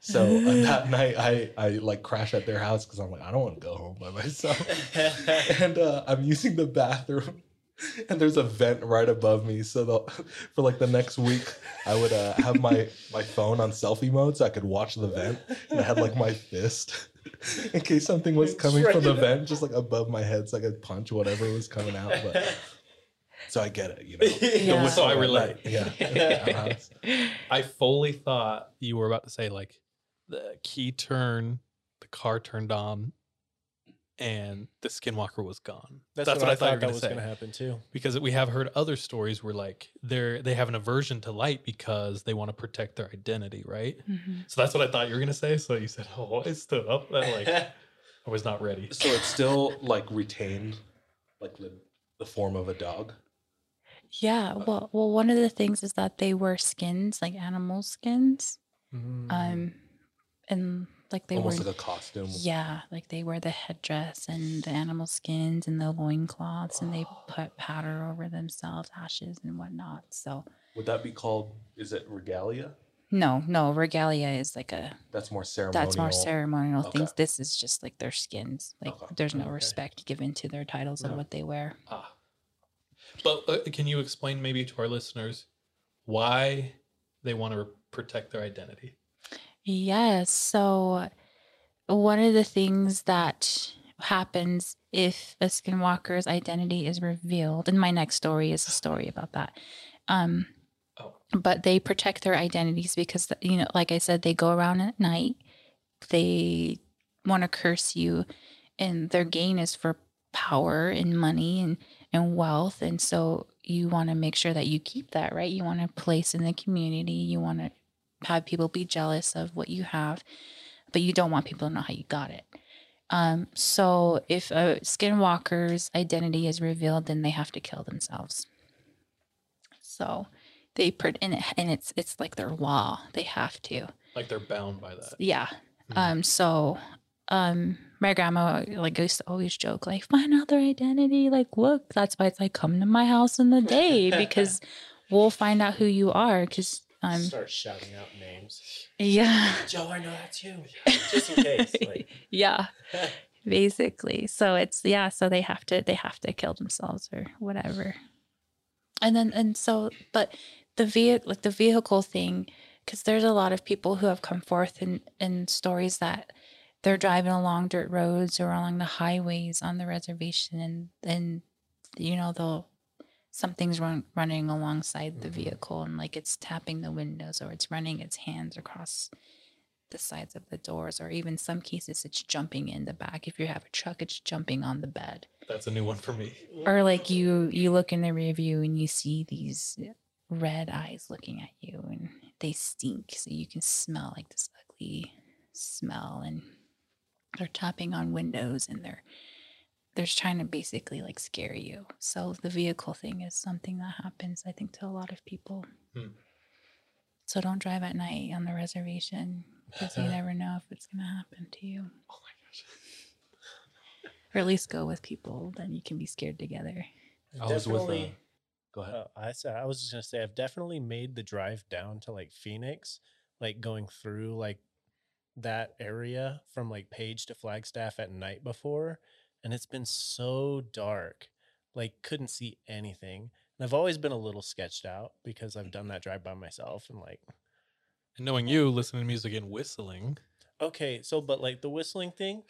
So uh, that night i i like crash at their house because i'm like i don't want to go home by myself. *laughs* And uh, I'm using the bathroom, *laughs* and there's a vent right above me. So the, *laughs* for like the next week, I would uh, have my *laughs* my phone on selfie mode so I could watch the vent, and I had like my fist in case something was coming from the vent, just like above my head, so I could punch whatever was coming out. But so I get it, you know. Yeah. So I relate. night, Yeah. Uh-huh. I fully thought you were about to say like the key turn, the car turned on, and the skinwalker was gone. That's, what, I thought, you were that gonna was going to happen too. because we have heard other stories where like they're they have an aversion to light because they want to protect their identity, right? mhm. So that's what I thought you were gonna say. So you said, "Oh, I stood up." I, like *laughs* I was not ready. So it's still like retained, like the the form of a dog. Yeah. Well, well, one of the things is that they wear skins, like animal skins. Um, and like they Almost were. like a costume. Yeah, like they wear the headdress and the animal skins and the loincloths and they put powder over themselves, ashes and whatnot. So Would that be called? Is it regalia? no, no, regalia is like a That's more ceremonial. that's more ceremonial Okay. things. This is just like their skins. Like Okay. there's no Okay. respect given to their titles No. of what they wear. Ah. But uh, can you explain maybe to our listeners why they want to protect their identity? Yes. So one of the things that happens if a skinwalker's identity is revealed. And my next story is a story about that. Um, Oh. But they protect their identities because, you know, like I said, they go around at night. They want to curse you, and their gain is for power and money and, and wealth. And so you want to make sure that you keep that, right? You want a place in the community. You want to have people be jealous of what you have, but you don't want people to know how you got it. Um, so if a skinwalker's identity is revealed, then they have to kill themselves. So they put in it, and it's it's like their law. They have to. Like they're bound by that. Yeah. Mhm. Um. So, um, my grandma like used to always joke like, find out their identity. Like, look, that's why it's like come to my house in the day because *laughs* we'll find out who you are. Because um, Start shouting out names. yeah, Joe, I know that's *laughs* you. Just in case. Like, *laughs* yeah, *laughs* basically. So it's yeah. So they have to they have to kill themselves or whatever. And then and so, but the vehicle like the vehicle thing, because there's a lot of people who have come forth in in stories that they're driving along dirt roads or along the highways on the reservation, and then you know they'll something's run, running alongside the mm-hmm. vehicle and like it's tapping the windows or it's running its hands across the sides of the doors or even some cases it's jumping in the back. If you have a truck it's jumping on the bed. That's a new one for me. or like you you look in the rear view and you see these red eyes looking at you and they stink so you can smell like this ugly smell and they're tapping on windows and they're they're trying to basically like scare you so the vehicle thing is something that happens i think to a lot of people Hmm. so don't drive at night on the reservation because you *laughs* never know if it's going to happen to you Oh my gosh. or at least go with people then you can be scared together I was with. Uh, go ahead. Uh, I said I was just gonna say I've definitely made the drive down to like Phoenix, like going through like that area from like Page to Flagstaff at night before, and it's been so dark, like couldn't see anything. And I've always been a little sketched out because I've done that drive by myself and like And knowing you, listening to music and whistling. okay, so but like the whistling thing,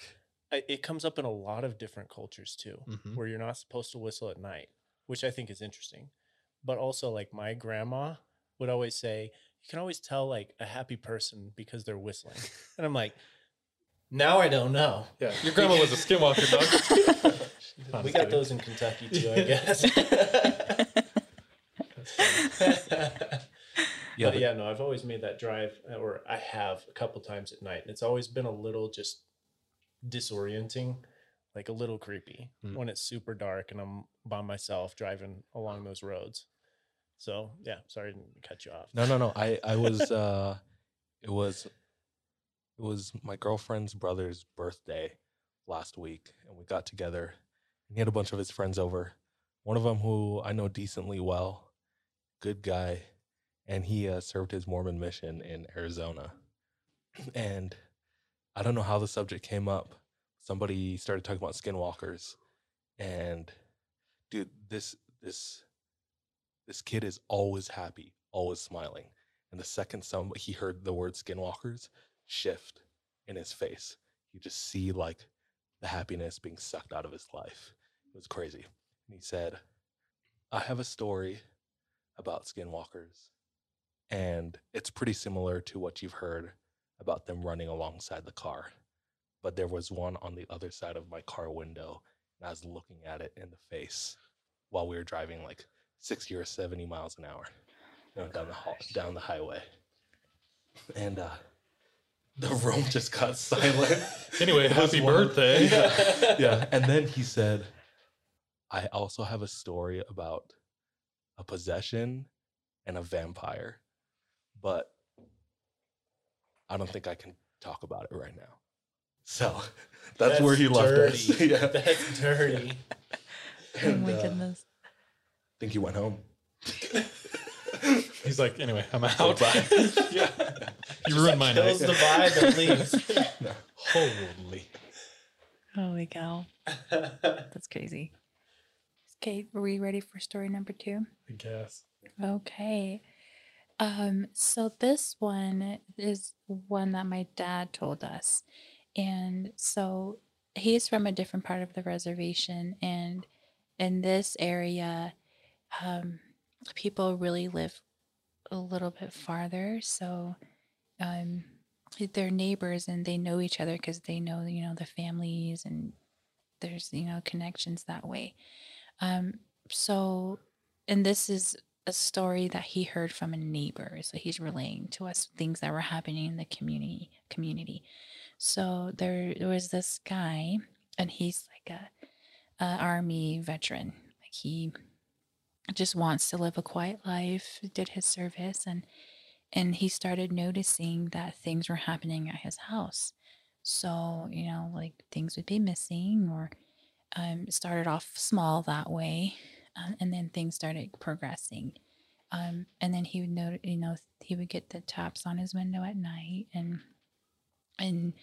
I, it comes up in a lot of different cultures too. Mhm. where you're not supposed to whistle at night, which I think is interesting. But also, like my grandma would always say, you can always tell like a happy person because they're whistling. And I'm like, now I don't know. Yeah, your grandma was a skinwalker, dog. *laughs* We got kidding. those in Kentucky too, I guess. *laughs* Yeah, but yeah, no, I've always made that drive, uh, or I have a couple times at night, and it's always been a little just disorienting, like a little creepy Mm. when it's super dark and I'm by myself driving along those roads. So yeah, sorry to cut you off. No, no, no. I, I was, *laughs* uh, it was, it was my girlfriend's brother's birthday last week, and we got together. And he had a bunch of his friends over. One of them who I know decently well, good guy, and he uh, served his Mormon mission in Arizona. *clears throat* And I don't know how the subject came up. Somebody started talking about skinwalkers, and dude, this this this kid is always happy, always smiling. And the second some he heard the word skinwalkers shift in his face, you just see like the happiness being sucked out of his life. It was crazy. And he said, I have a story about skinwalkers, and it's pretty similar to what you've heard about them running alongside the car. But there was one on the other side of my car window, and I was looking at it in the face while we were driving like 60 or 70 miles an hour you know, down the down the highway. And uh, the room just got silent. *laughs* Anyway, happy birthday. *laughs* Yeah, *laughs* yeah. And then he said, I also have a story about a possession and a vampire, but I don't think I can talk about it right now. So that's, where he left us. dirty. yeah. That's dirty. oh And, my uh, goodness I think he went home. *laughs* He's like, anyway, I'm out. Bye. *laughs* yeah. *laughs* You ruined my night. Kills the vibe and leaves. Holy. holy cow that's crazy okay are we ready for story number two I guess. Okay. Um, so this one is one that my dad told us. And so he's from a different part of the reservation and in this area um, people really live a little bit farther so um, they're neighbors and they know each other because they know you know the families and there's you know connections that way. Um, so and this is a story that he heard from a neighbor so he's relaying to us things that were happening in the community community. So there, there was this guy and he's like a, a army veteran. Like he just wants to live a quiet life did his service and and he started noticing that things were happening at his house. So you know like things would be missing or um, started off small that way uh, and then things started progressing. Um, and then he would know you know he would get the taps on his window at night and and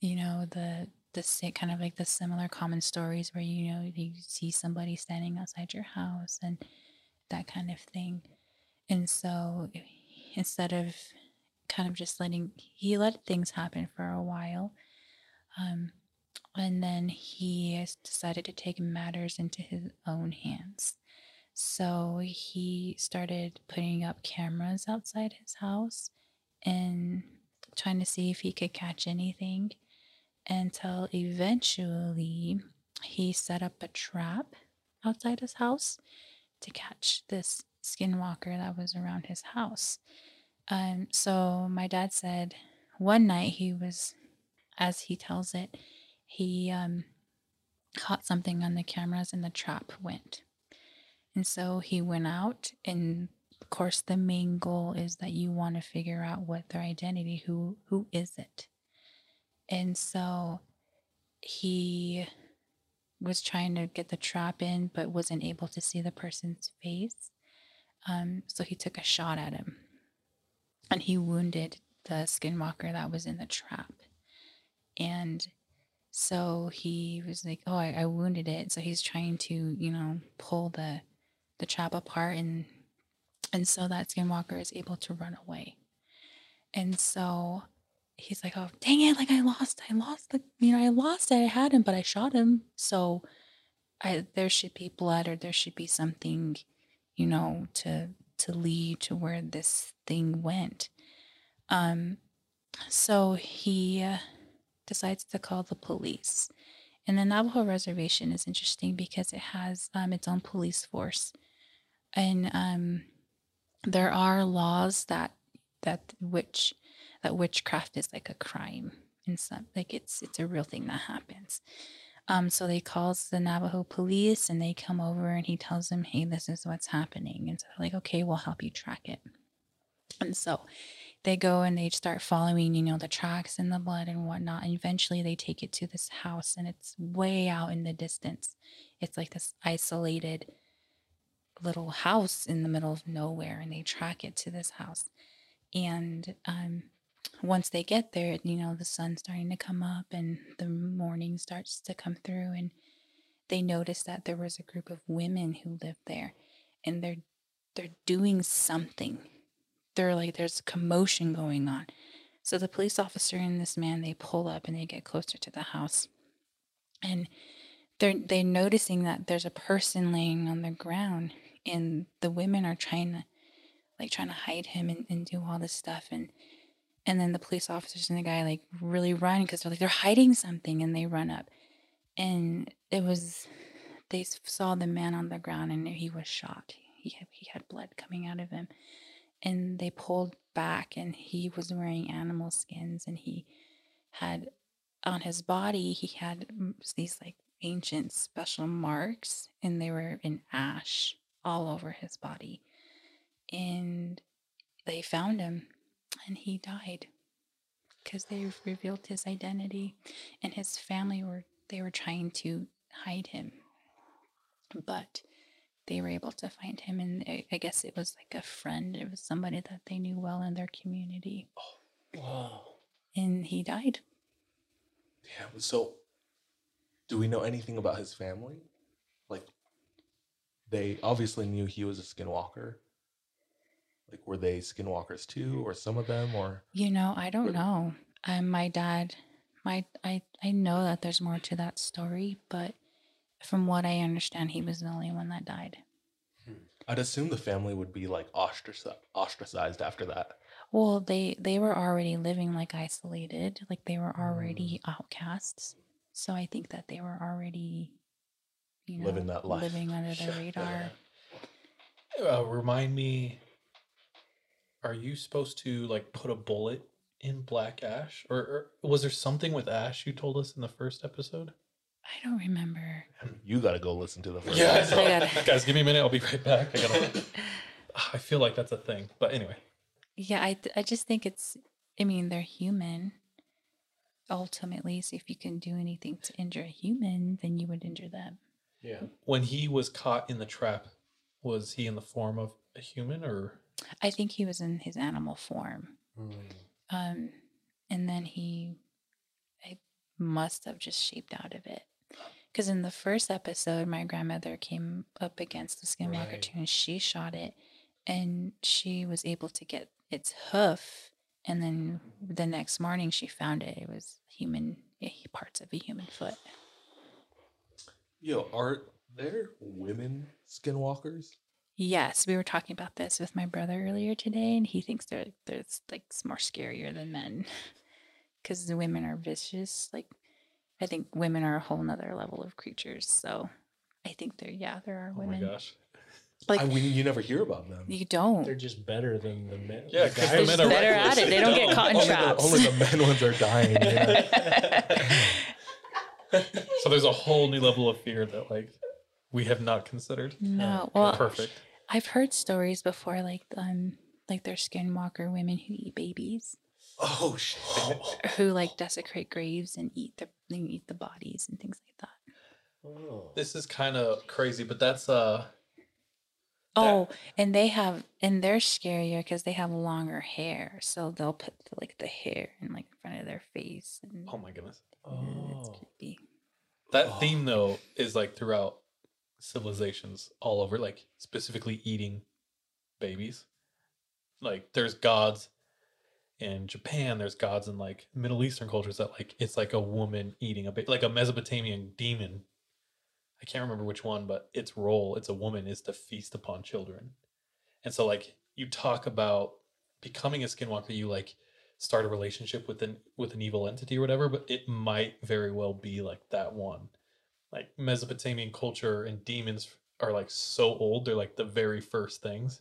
you know the the sa- kind of like the similar common stories where you know you see somebody standing outside your house and that kind of thing. And so instead of kind of just letting he let things happen for a while um and then he decided to take matters into his own hands. So he started putting up cameras outside his house and trying to see if he could catch anything until eventually he set up a trap outside his house to catch this skinwalker that was around his house. Um, so my dad said one night he was, as he tells it, he um, caught something on the cameras and the trap went. And so he went out, and of course, the main goal is that you want to figure out what their identity, who who is it, and so he was trying to get the trap in, but wasn't able to see the person's face. Um, so he took a shot at him, and he wounded the skinwalker that was in the trap, and so he was like, "Oh, I, I wounded it." So he's trying to, you know, pull the the trap apart, and and so that skinwalker is able to run away. And so he's like, "Oh, dang it! Like I lost, I lost the, you know, I lost it. I had him, but I shot him. So I there should be blood, or there should be something, you know, to to lead to where this thing went." Um, so he uh, decides to call the police. And the Navajo reservation is interesting because it has um, its own police force, and um, there are laws that that witch that witchcraft is like a crime and some like it's it's a real thing that happens. Um, so they calls the Navajo police and they come over and he tells them, "Hey, this is what's happening." And so they're like, "Okay, we'll help you track it." And so they go and they start following, you know, the tracks and the blood and whatnot. And eventually they take it to this house and it's way out in the distance. It's like this isolated little house in the middle of nowhere and they track it to this house. And um, once they get there, you know, the sun's starting to come up and the morning starts to come through and they notice that there was a group of women who lived there and they're they're doing something. They're like there's commotion going on. So the police officer and this man they pull up and they get closer to the house and they're they're noticing that there's a person laying on the ground and the women are trying to like trying to hide him and, and do all this stuff and and then the police officers and the guy like really run because they're like they're hiding something and they run up. And it was they saw the man on the ground and he was shot. He had, he had blood coming out of him. And they pulled back and he was wearing animal skins and he had on his body he had these like ancient special marks and they were in ash all over his body. And they found him and he died because they revealed his identity and his family were they were trying to hide him but they were able to find him and i guess it was like a friend it was somebody that they knew well in their community oh, Wow. and he died yeah So, do we know anything about his family? Like, they obviously knew he was a skinwalker. Like, were they skinwalkers too, or some of them, or you know i don't know um, my dad my I I know that there's more to that story, but from what I understand, he was the only one that died. I'd assume the family would be like ostraci- ostracized after that. Well, they they were already living like isolated, like they were already outcasts. So I think that they were already, you know, Living that life. living under the *laughs* radar. Uh, remind me, are you supposed to like put a bullet in black ash, or, or was there something with ash you told us in the first episode? I don't remember. You got to go listen to the first. Yeah, episode. gotta- guys, give me a minute. I'll be right back. I gotta. *laughs* Ah, I feel like that's a thing, but anyway. Yeah, I th- I just think it's. I mean, they're human. Ultimately, so if you can do anything to injure a human, then you would injure them. Yeah. When he was caught in the trap, was he in the form of a human or? I think he was in his animal form. Mm. Um, and then he, I must have just shaped out of it. Because in the first episode, my grandmother came up against the skinwalker Right. too, and she shot it, and she was able to get its hoof. And then the next morning, she found it. It was human parts of a human foot. Yo, are there women skinwalkers? Yes, we were talking about this with my brother earlier today, and he thinks they're they're like more scarier than men *laughs* because the women are vicious. Like, I think women are a whole nother level of creatures. So, I think there, yeah, there are Oh my women. gosh. Like, I mean, you never hear about them. you don't. They're just better than the men. Yeah, the 'cause the guys. men They're are better reckless at it. They don't get caught in only, the, traps. only the men ones are dying. you know? *laughs* *laughs* So there's a whole new level of fear that like we have not considered. no, well, Perfect. I've heard stories before, like um, like there's skinwalker women who eat babies, oh shit! *laughs* who like desecrate graves and eat the they eat the bodies and things like that. Oh. This is kind of crazy, but that's uh Oh, and they have, and they're scarier because they have longer hair. So they'll put like the hair in like in front of their face, and oh my goodness. it's Oh. creepy. That theme though is like throughout civilizations all over, like specifically eating babies. Like there's gods in Japan, there's gods in like Middle Eastern cultures that like it's like a woman eating a baby, like a Mesopotamian demon. I can't remember which one, but its role, it's a woman, is to feast upon children. And so like you talk about becoming a skinwalker, you like start a relationship with an with an evil entity or whatever, but it might very well be like that one. Like Mesopotamian culture and demons are like so old, they're like the very first things.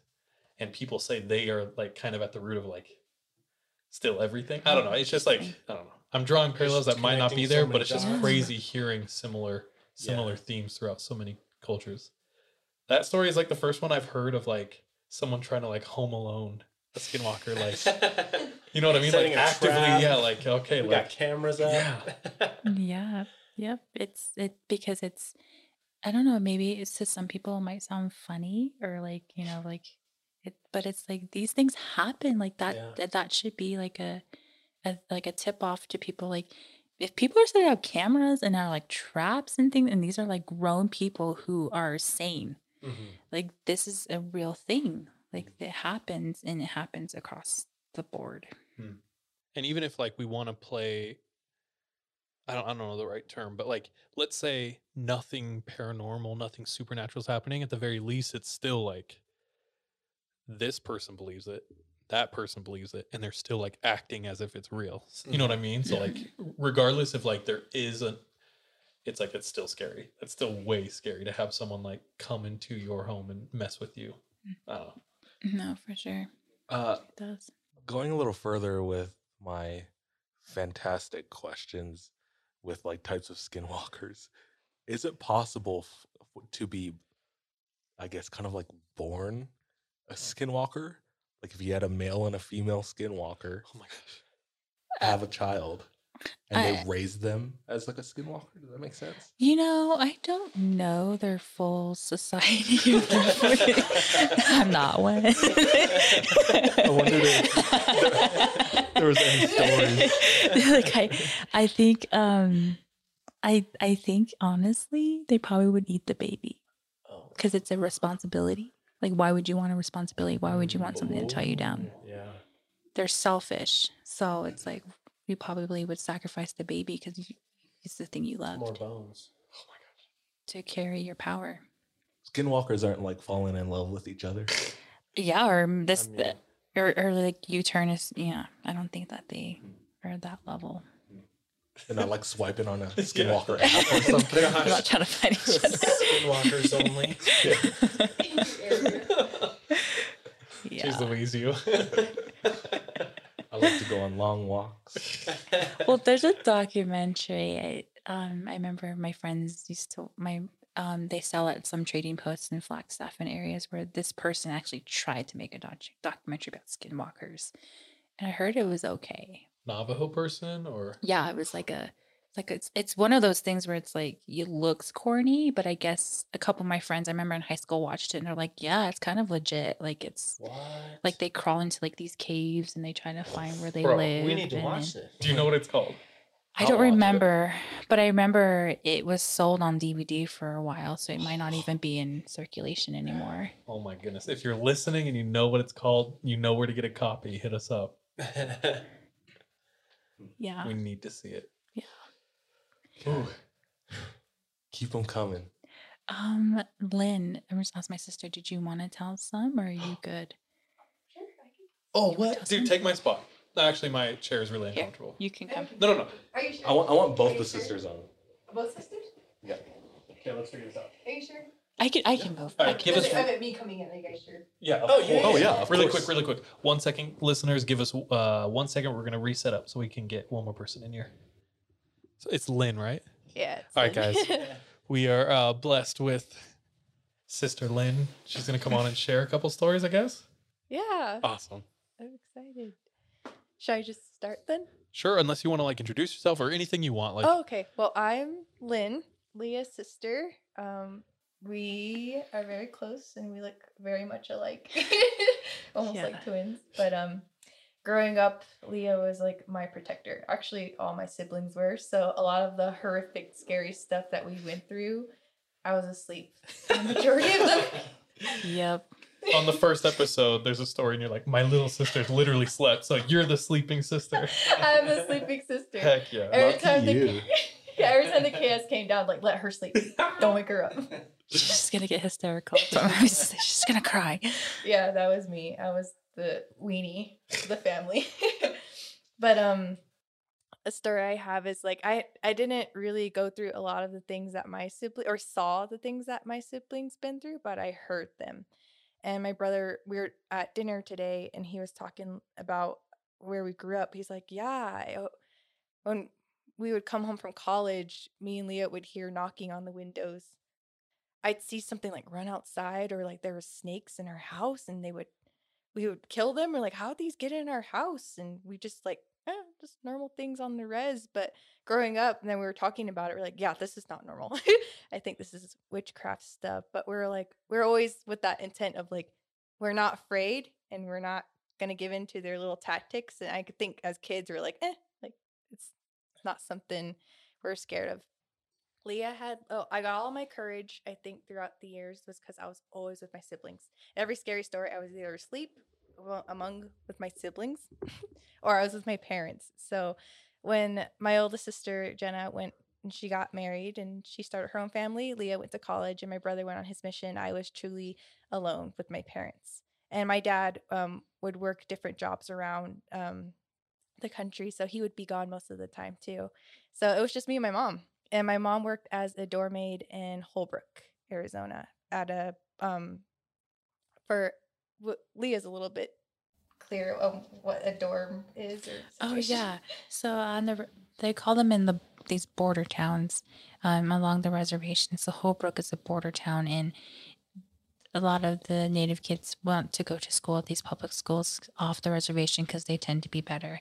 And people say they are like kind of at the root of like still everything. I don't know. It's just like I don't know. I'm drawing parallels that might not be connecting so there, but it's just dots. crazy hearing similar similar Yeah. themes throughout so many cultures. That story is like the first one I've heard of like someone trying to like home alone a skinwalker like *laughs* you know what I mean? Setting like actively, trap. yeah, like okay, we like got cameras up. Yeah. *laughs* Yeah, yep. It's it because it's. I don't know. Maybe it's to some people it might sound funny or like you know like it, but it's like these things happen like that. Yeah. That that should be like a, a like a tip off to people. Like if people are setting up cameras and are like traps and things, and these are like grown people who are sane. Mhm. Like this is a real thing. Like it happens and it happens across the board. and even if like we want to play I don't, I don't know the right term, but like let's say nothing paranormal, nothing supernatural is happening. At the very least, it's still like this person believes it, that person believes it, and they're still like acting as if it's real. You know what I mean? So like, regardless if like there is a, it's like it's still scary. It's still way scary to have someone like come into your home and mess with you. I don't know. No, for sure. Uh, It does. going a little further with my fantastic questions with like types of skinwalkers, is it possible f- f- to be, I guess, kind of like born a hmm. skinwalker? Like if you had a male and a female skinwalker, Oh my gosh. have a child, and I- they raise them as like a skinwalker. Does that make sense? You know, I don't know their full society. *laughs* I'm not one. I wonder if there was any stories. *laughs* like I, I think, um, I, I think honestly, they probably would eat the baby Oh. because it's a responsibility. Like, why would you want a responsibility? Why would you want something to tie you down? Yeah. They're selfish, so it's like you probably would sacrifice the baby because it's the thing you loved More bones. Oh my gosh. To carry your power. Skinwalkers aren't like falling in love with each other. Yeah, or m- this, mean- or, or like you turn us. Yeah, I don't think that they are at that level. They're not like swiping on a *laughs* Skinwalker *laughs* app or something. They're not trying to fight each *laughs* other. Skinwalkers only. Yeah. Jeez Louise, you. I like to go on long walks. *laughs* well, there's a documentary. I, um, I remember my friends used to my um, they sell at some trading posts in Flagstaff and areas where this person actually tried to make a doc- documentary about skinwalkers, and I heard it was okay. Navajo person or Yeah, it was like a like it's it's one of those things where it's like it looks corny, but I guess a couple of my friends I remember in high school watched it and they're like, yeah, it's kind of legit. Like it's What? like they crawl into like these caves and they try to find where they Bro, live. we need to and watch then- this. do you know what it's called? I I'll don't watch it. remember, but I remember it was sold on DVD for a while, so it might not even be in circulation anymore. Oh my goodness. If you're listening and you know what it's called, you know where to get a copy, hit us up. *laughs* Yeah. We need to see it. Ooh. Keep them coming. Um, Lynne, I'm just ask my sister, did you want to tell some or are you *gasps* good? Oh, what? Dude, take my spot. Actually, my chair is really Here, uncomfortable. you can come. No, no, no. Are you sure? I want I want both Are you the sure? sisters on. Both sisters? Yeah. Okay, let's figure this out. Are you sure? I can I can move. All I can give us- I meant me coming in. Are you guys sure? Yeah. Oh, yeah, Oh, yeah, of really course. quick, really quick. One second, listeners. Give us uh one second. We're gonna reset up so we can get one more person in here. So it's Lynne, right? Yeah. All right, guys. *laughs* We are uh, blessed with Sister Lynne. She's gonna come on and share a couple stories, I guess. yeah. Awesome. I'm excited. Should I just start then? Sure, unless you want to like introduce yourself or anything you want. Like, oh, okay. Well, I'm Lynne, Leah's sister. Um, we are very close and we look very much alike, *laughs* almost Yeah. like twins. But um, growing up, Leah was like my protector. Actually, all my siblings were. So a lot of the horrific, scary stuff that we went through, I was asleep. The majority of them. *laughs* Yep. on the first episode, there's a story, and you're like, my little sister literally slept, so you're the sleeping sister. *laughs* I'm the sleeping sister. Heck yeah. Every Lucky time the you. *laughs* yeah, every time the chaos came down, like let her sleep. Don't wake her up. She's just gonna get hysterical. She's just gonna cry. yeah, that was me. I was the weenie the family. *laughs* but um a story I have is like I I didn't really go through a lot of the things that my sibling or saw the things that my siblings been through, but I heard them. And my brother, we were at dinner today and he was talking about where we grew up. He's like, "Yeah, I, o- when we would come home from college, me and Leah would hear knocking on the windows. I'd see something like run outside or like there were snakes in our house and they would we would kill them. We're like, how'd these get in our house? And we just like, eh, just normal things on the res. But growing up, and then we were talking about it, we're like, yeah, this is not normal. *laughs* I think this is witchcraft stuff. But we're like, we're always with that intent of like, we're not afraid and we're not gonna give in to their little tactics. And I could think as kids, we're like, eh, like it's not something we're scared of. Leah had oh I got all my courage I think throughout the years was because I was always with my siblings. Every scary story I was either asleep among with my siblings *laughs* or I was with my parents. So when my oldest sister Jenna went and she got married and she started her own family, Leah went to college and my brother went on his mission. I was truly alone with my parents. And my dad um, would work different jobs around um, the country, so he would be gone most of the time too. So it was just me and my mom and my mom worked as a door maid in Holbrook, Arizona, at a um for Leah's a little bit clear on what a dorm is. Or *laughs* Oh yeah. So on the they call them in the these border towns um, along the reservation. So Holbrook is a border town, and a lot of the native kids want to go to school at these public schools off the reservation because they tend to be better.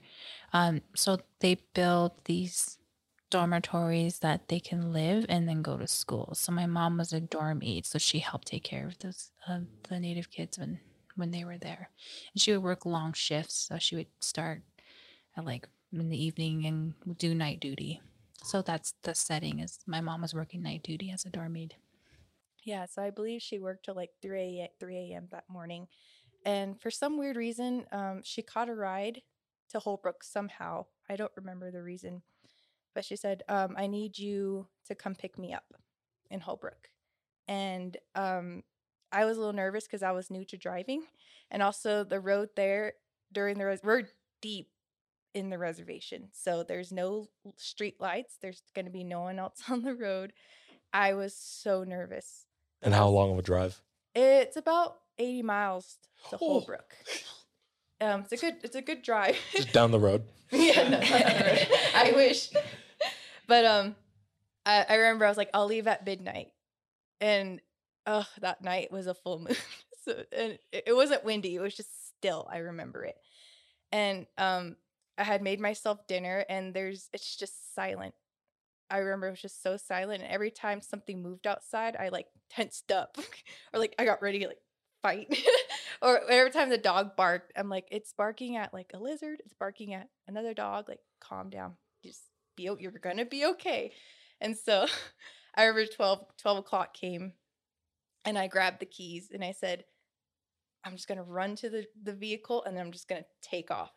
Um, so they build these dormitories that they can live and then go to school. So my mom was a dorm aide, so she helped take care of those uh, the native kids when when they were there. And she would work long shifts, so she would start at like in the evening and do night duty. So that's the setting is my mom was working night duty as a dorm maid. Yeah, so I believe she worked till like 3 a, 3 a.m. that morning. And for some weird reason, um, she caught a ride to Holbrook somehow. I don't remember the reason, but she said, um, "I need you to come pick me up in Holbrook," and um, I was a little nervous because I was new to driving, and also the road there during the res- we're deep in the reservation, so there's no street lights. There's going to be no one else *laughs* on the road. I was so nervous. And how long of a drive? It's about 80 miles to Oh. Holbrook. Um, it's a good it's a good drive. Just down the road. *laughs* yeah, no, not really. I wish. But um, I, I remember I was like, I'll leave at midnight, and oh, that night was a full *laughs* moon. so and it, wasn't windy; it was just still. I remember it, and um, I had made myself dinner, and there's it's just silent. I remember it was just so silent, and every time something moved outside, I like tensed up, *laughs* or like I got ready to like fight. *laughs* or every time the dog barked, I'm like, it's barking at like a lizard, it's barking at another dog. Like, calm down. Just be you're gonna be okay. And so *laughs* I remember 12, 12 o'clock came and I grabbed the keys and I said, I'm just gonna run to the, the vehicle and I'm just gonna take off.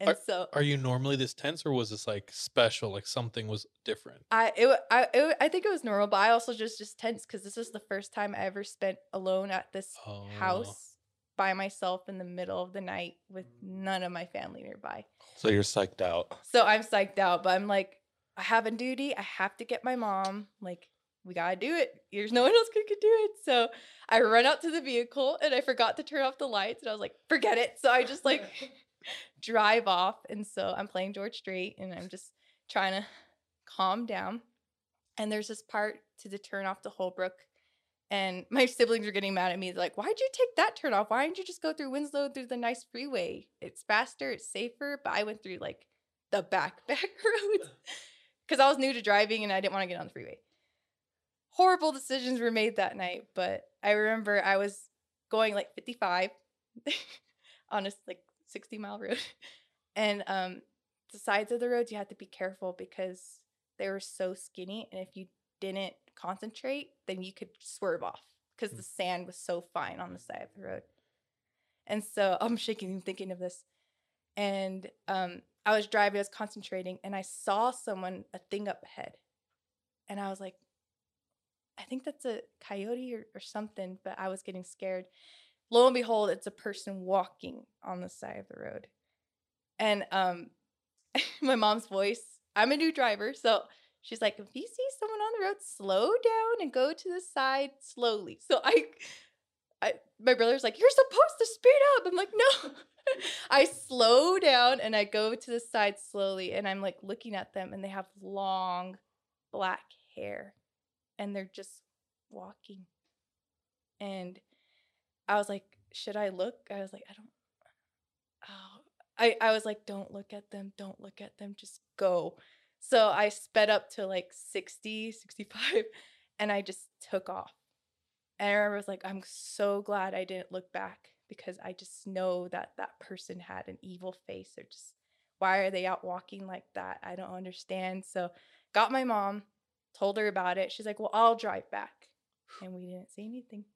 And so Are you normally this tense, or was this like special? Like something was different? I it, I it, I think it was normal, but I also just just tense because this was the first time I ever spent alone at this Oh. house by myself in the middle of the night with mm. none of my family nearby. So you're psyched out. So I'm psyched out, but I'm like, I have a duty. I have to get my mom. Like, we gotta do it. There's no one else who could do it. So I run out to the vehicle and I forgot to turn off the lights. And I was like, forget it. So I just like *laughs* drive off. And so I'm playing George Strait and I'm just trying to calm down. And there's this part to the turn off to Holbrook. And my siblings are getting mad at me. They're like, why'd you take that turn off? Why didn't you just go through Winslow through the nice freeway? It's faster, it's safer. But I went through like the back *laughs* back roads because I was new to driving and I didn't want to get on the freeway. Horrible decisions were made that night, but I remember I was going like 55 *laughs* on a like 60 mile road, *laughs* and um, the sides of the roads you had to be careful because they were so skinny, and if you didn't concentrate, then you could swerve off because the sand was so fine on the side of the road. And so *laughs* I'm shaking thinking of this and um, I was driving, I was concentrating, and I saw someone a thing up ahead, and I was like, I think that's a coyote or, or something, but I was getting scared. Lo and behold, it's a person walking on the side of the road, and um, *laughs* my mom's voice. I'm a new driver, so she's like, if you see someone on the road, slow down and go to the side slowly. So I I, my brother's like, You're supposed to speed up. I'm like, No. *laughs* I slow down and I go to the side slowly and I'm like looking at them and they have long black hair and they're just walking. And I was like, Should I look? I was like, I don't. Oh, I, I was like, Don't look at them. Don't look at them. Just go. So I sped up to like 60, 65 and I just took off. And I remember I was like, I'm so glad I didn't look back because I just know that that person had an evil face. Or just, why are they out walking like that? I don't understand. So, got my mom, told her about it. She's like, Well, I'll drive back. And we didn't say anything.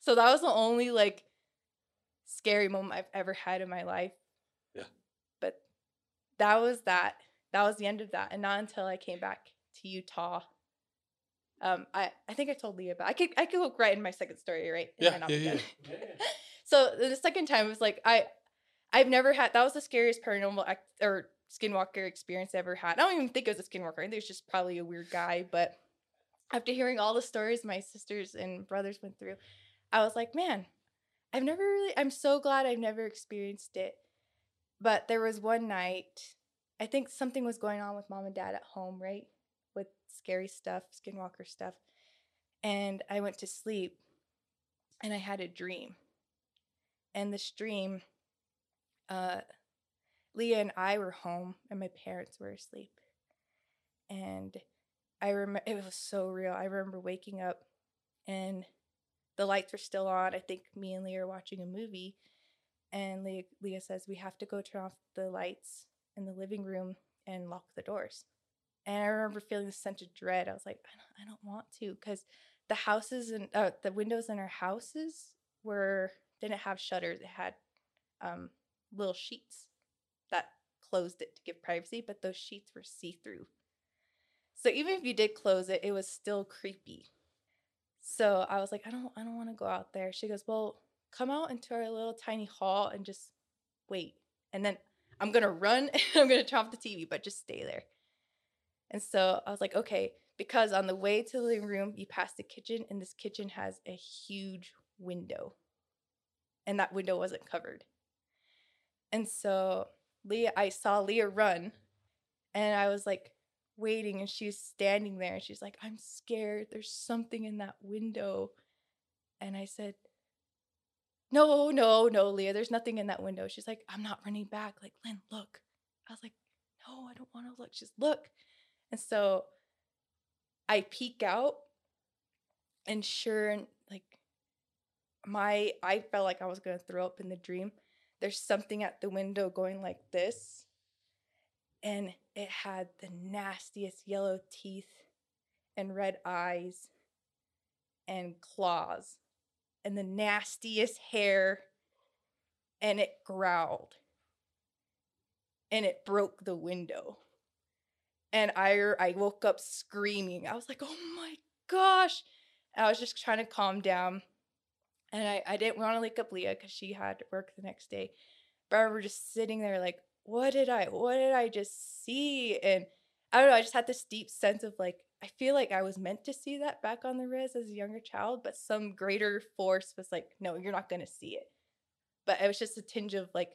So, that was the only like scary moment I've ever had in my life. Yeah. But that was that. That was the end of that. And not until I came back to Utah um, I, I think I told Leah, about I could I could look right in my second story, right? It Yeah, *laughs* yeah, yeah. *laughs* so the second time it was like I I've never had that was the scariest paranormal act, or skinwalker experience I ever had. I don't even think it was a skinwalker. I think it was just probably a weird guy. But after hearing all the stories my sisters and brothers went through, I was like, man, I've never really. I'm so glad I've never experienced it. But there was one night, I think something was going on with mom and dad at home, right? With scary stuff, skinwalker stuff. And I went to sleep and I had a dream. And this dream, uh, Leah and I were home and my parents were asleep. And I remember it was so real. I remember waking up and the lights were still on. I think me and Leah are watching a movie. And Leah, Leah says, We have to go turn off the lights in the living room and lock the doors. And I remember feeling this sense of dread. I was like, I don't, I don't want to because the houses and uh, the windows in our houses were didn't have shutters. It had um, little sheets that closed it to give privacy, but those sheets were see through. So even if you did close it, it was still creepy. So I was like, I don't I don't want to go out there. She goes, Well, come out into our little tiny hall and just wait. And then I'm gonna run *laughs* and I'm gonna turn off the TV, but just stay there. And so I was like, okay, because on the way to the living room, you pass the kitchen, and this kitchen has a huge window. And that window wasn't covered. And so Leah, I saw Leah run, and I was like waiting, and she was standing there, and she's like, I'm scared. There's something in that window. And I said, No, no, no, Leah, there's nothing in that window. She's like, I'm not running back. Like, Lynne, look. I was like, No, I don't want to look. She's look. And so I peek out, and sure, like my, I felt like I was gonna throw up in the dream. There's something at the window going like this, and it had the nastiest yellow teeth and red eyes and claws and the nastiest hair, and it growled and it broke the window and I er, I woke up screaming. I was like, "Oh my gosh!" And I was just trying to calm down, and I I didn't want to wake up Leah because she had work the next day. But I remember just sitting there like, "What did I? What did I just see?" And I don't know. I just had this deep sense of like, I feel like I was meant to see that back on the res as a younger child, but some greater force was like, "No, you're not going to see it." But it was just a tinge of like,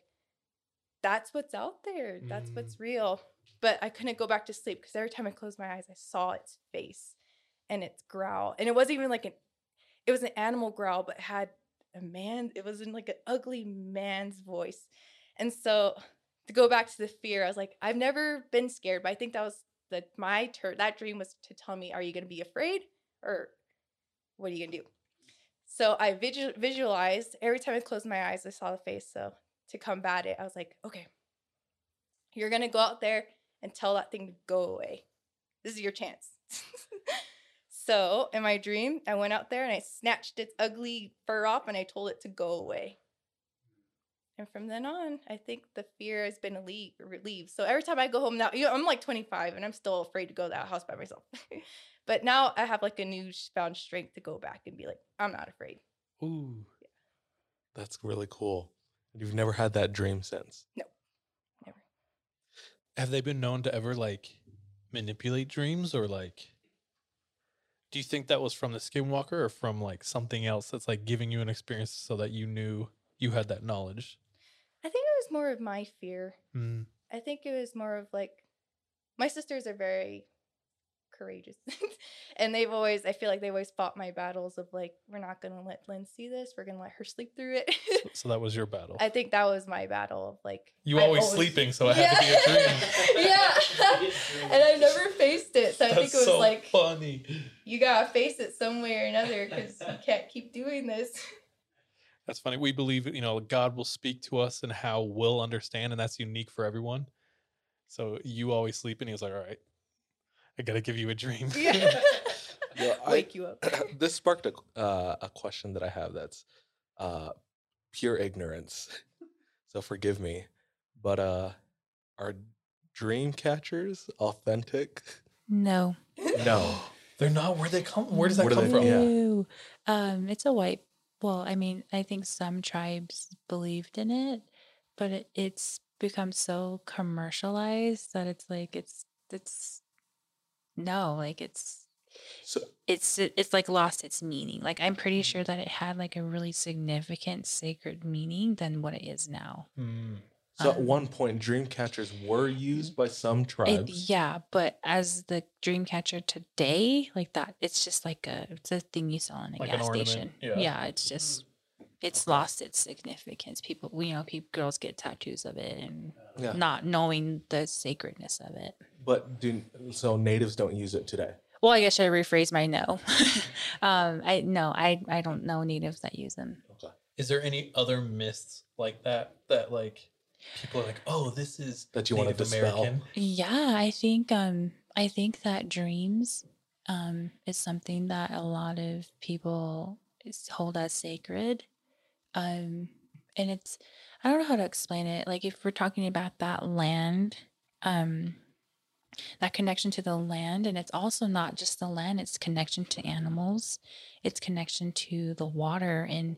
that's what's out there. That's mm-hmm. what's real but I couldn't go back to sleep because every time I closed my eyes, I saw its face and its growl. And it wasn't even like an, it was an animal growl, but had a man, it was in like an ugly man's voice. And so to go back to the fear, I was like, I've never been scared, but I think that was the, my turn. That dream was to tell me, are you going to be afraid or what are you going to do? So I visual, visualized every time I closed my eyes, I saw the face. So to combat it, I was like, okay, you're going to go out there and tell that thing to go away. This is your chance. *laughs* so, in my dream, I went out there and I snatched its ugly fur off and I told it to go away. And from then on, I think the fear has been relieved. So every time I go home now, you know, I'm like 25 and I'm still afraid to go to that house by myself. *laughs* but now I have like a new found strength to go back and be like, I'm not afraid. Ooh. That's really cool. You've never had that dream since. No. Have they been known to ever like manipulate dreams or like do you think that was from the skinwalker or from like something else that's like giving you an experience so that you knew you had that knowledge? I think it was more of my fear. Mm. I think it was more of like my sisters are very courageous. *laughs* and they've always I feel like they've always fought my battles of like we're not going to let Lynne see this. We're going to let her sleep through it. So, *laughs* so that was your battle. I think that was my battle of like you I've always sleeping, so it had to be a dream. *laughs* yeah. and I never faced it. So I think it was so like funny. you got to face it some way or another cuz you can't keep doing this. That's funny. We believe, you know, God will speak to us and how we'll understand, and that's unique for everyone. So you always sleep, and he was like, "All right, I gotta give you a dream." Yeah. *laughs* Yeah, I- Wake you up. *clears throat* this sparked a uh, a question that I have that's uh, pure ignorance. so forgive me, but uh, are dream catchers authentic? No. No. *gasps* They're not. Where they come? Where does that Where come they- from? yeah. Um, it's a white. Well, I mean, I think some tribes believed in it, but it, it's become so commercialized that it's like it's it's no, like it's So it's it's like lost its meaning. Like I'm pretty sure that it had like a really significant sacred meaning than what it is now. Mm. so at Um, one point, dream catchers were used by some It, tribes. yeah, but as the dream catcher today, like that, it's just like a it's a thing you sell in a Like gas station. yeah. it's just it's lost its significance. People, you know, people girls get tattoos of it and Yeah. not knowing the sacredness of it. But do so natives don't use it today. Well, I guess I should rephrase my no. *laughs* um, I no, I I don't know natives that use them. Okay. Is there any other myths like that that like people are like, oh, this is That you wanna dispel? American? Yeah, I think um I think that dreams um is something that a lot of people hold as sacred. Um and it's I don't know how to explain it. Like if we're talking about that land, um that connection to the land and it's also not just the land, it's connection to animals, it's connection to the water and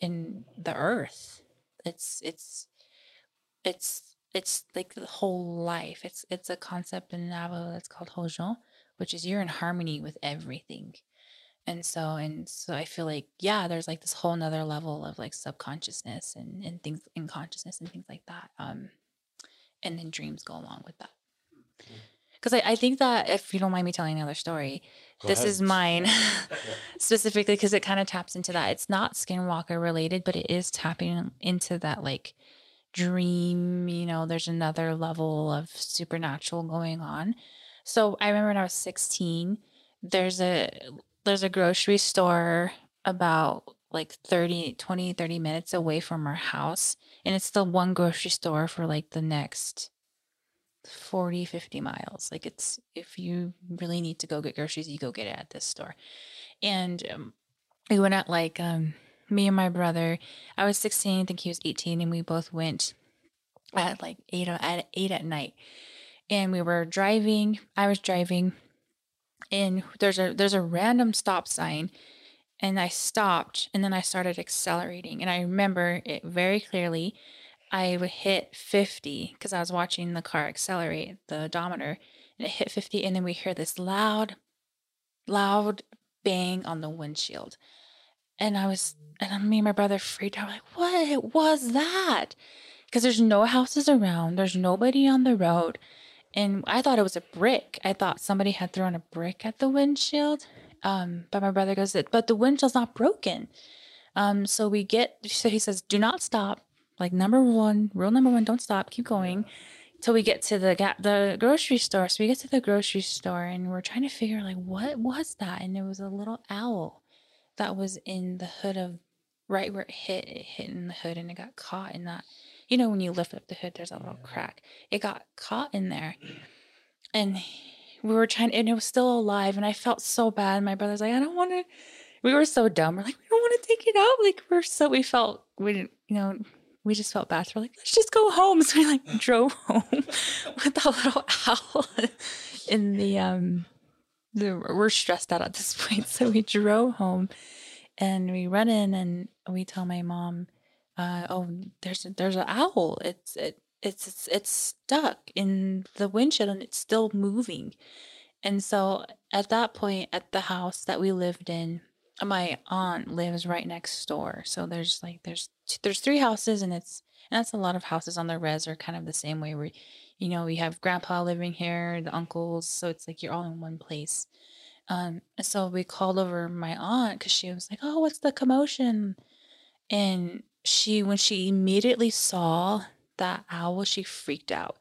in the earth. It's it's it's it's like the whole life. It's it's a concept in Navajo that's called Hozho, which is you're in harmony with everything. And so and so I feel like, yeah, there's like this whole nother level of like subconsciousness and, and things in consciousness and things like that. Um and then dreams go along with that. Because I, I think that if you don't mind me telling another story, Go this ahead. is mine *laughs* *laughs* specifically because it kind of taps into that. It's not skinwalker related, but it is tapping into that like dream, you know, there's another level of supernatural going on. So I remember when I was 16, there's a there's a grocery store about like 30 20 30 minutes away from our house and it's the one grocery store for like the next 40 50 miles. Like it's if you really need to go get groceries you go get it at this store. And um, we went out like um me and my brother i was 16 i think he was 18 and we both went at like 8 o- at 8 at night. And we were driving i was driving and there's a there's a random stop sign and i stopped and then i started accelerating and i remember it very clearly I would hit 50 because I was watching the car accelerate the odometer and it hit 50 and then we hear this loud loud bang on the windshield. And I was and me and my brother freaked out like what was that? Because there's no houses around, there's nobody on the road. And I thought it was a brick. I thought somebody had thrown a brick at the windshield. Um, but my brother goes, but the windshield's not broken. Um, so we get so he says, do not stop. Like number one, rule number one, don't stop, keep going till we get to the gap, the grocery store. So we get to the grocery store and we're trying to figure like what was that? And it was a little owl that was in the hood of right where it hit. It hit in the hood and it got caught in that. You know when you lift up the hood, there's a little crack. It got caught in there, and we were trying, and it was still alive. And I felt so bad. My brother's like, I don't want to. We were so dumb. We're like, we don't want to take it out. Like we're so we felt we didn't, you know, we just felt bad. So we're like, let's just go home. *laughs* So we like drove home *laughs* with that little owl *laughs* in the um the we're stressed out at this point. So we drove home and we run in and we tell my mom, uh, oh, there's a, there's an owl. It's it it's it's it's stuck in the windshield and it's still moving. And so at that point at the house that we lived in, my aunt lives right next door. So there's like there's there's three houses and it's and that's a lot of houses on the res are kind of the same way where you know we have grandpa living here, the uncles, so it's like you're all in one place. Um, so we called over my aunt because she was like, "Oh, what's the commotion?" And she, when she immediately saw that owl, she freaked out.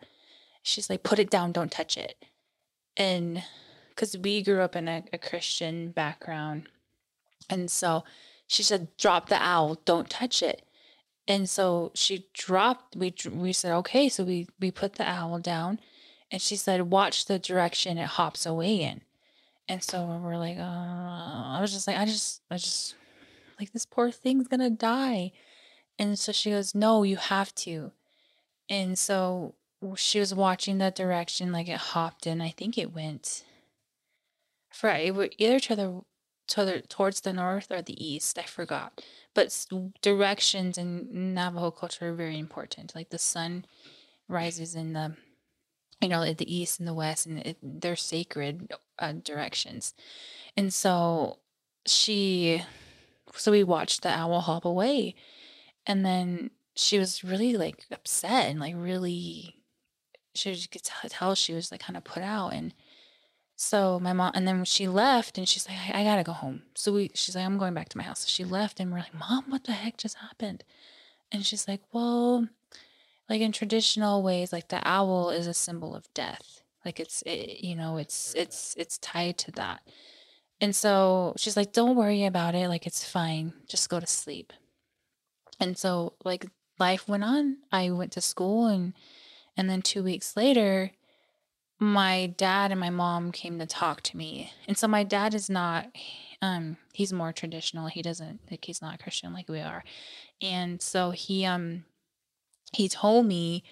She's like, "Put it down! Don't touch it!" And because we grew up in a, a Christian background, and so she said, "Drop the owl! Don't touch it!" And so she dropped. We we said, "Okay." So we we put the owl down, and she said, "Watch the direction it hops away in." And so we're like, uh, I was just like, I just, I just, like, this poor thing's gonna die. And so she goes, No, you have to. And so she was watching the direction, like it hopped in. I think it went for it would either to the to the towards the north or the east. I forgot. But directions in Navajo culture are very important. Like the sun rises in the you know, the east and the west, and it, they're sacred uh, directions. And so she, so we watched the owl hop away, and then she was really like upset and like really, she was- could tell she was like kind of put out. And so my mom, and then she left, and she's like, I, I gotta go home. So we, she's like, I'm going back to my house. So she left, and we're like, Mom, what the heck just happened? And she's like, Well, like in traditional ways like the owl is a symbol of death like it's it, you know it's it's it's tied to that and so she's like don't worry about it like it's fine just go to sleep and so like life went on. I went to school and and then 2 weeks later my dad and my mom came to talk to me. And so my dad is not um he's more traditional. He doesn't like he's not christian like we are. And so he um he told me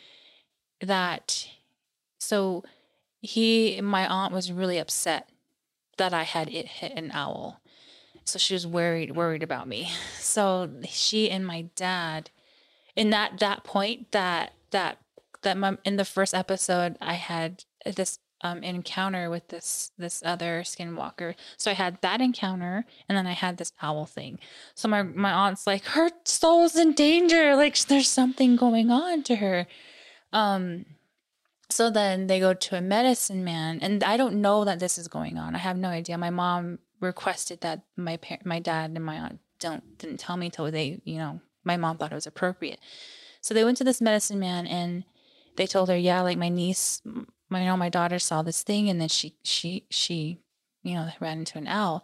that so he my aunt was really upset that i had it hit an owl so she was worried worried about me so she and my dad in that that point that that that my, in the first episode i had this um, encounter with this this other skinwalker. So I had that encounter, and then I had this owl thing. So my my aunt's like, her soul's in danger. Like there's something going on to her. Um. So then they go to a medicine man, and I don't know that this is going on. I have no idea. My mom requested that my par- my dad and my aunt don't didn't tell me till they you know my mom thought it was appropriate. So they went to this medicine man and they told her, yeah, like my niece, my you know, my daughter saw this thing and then she she she, you know, ran into an owl.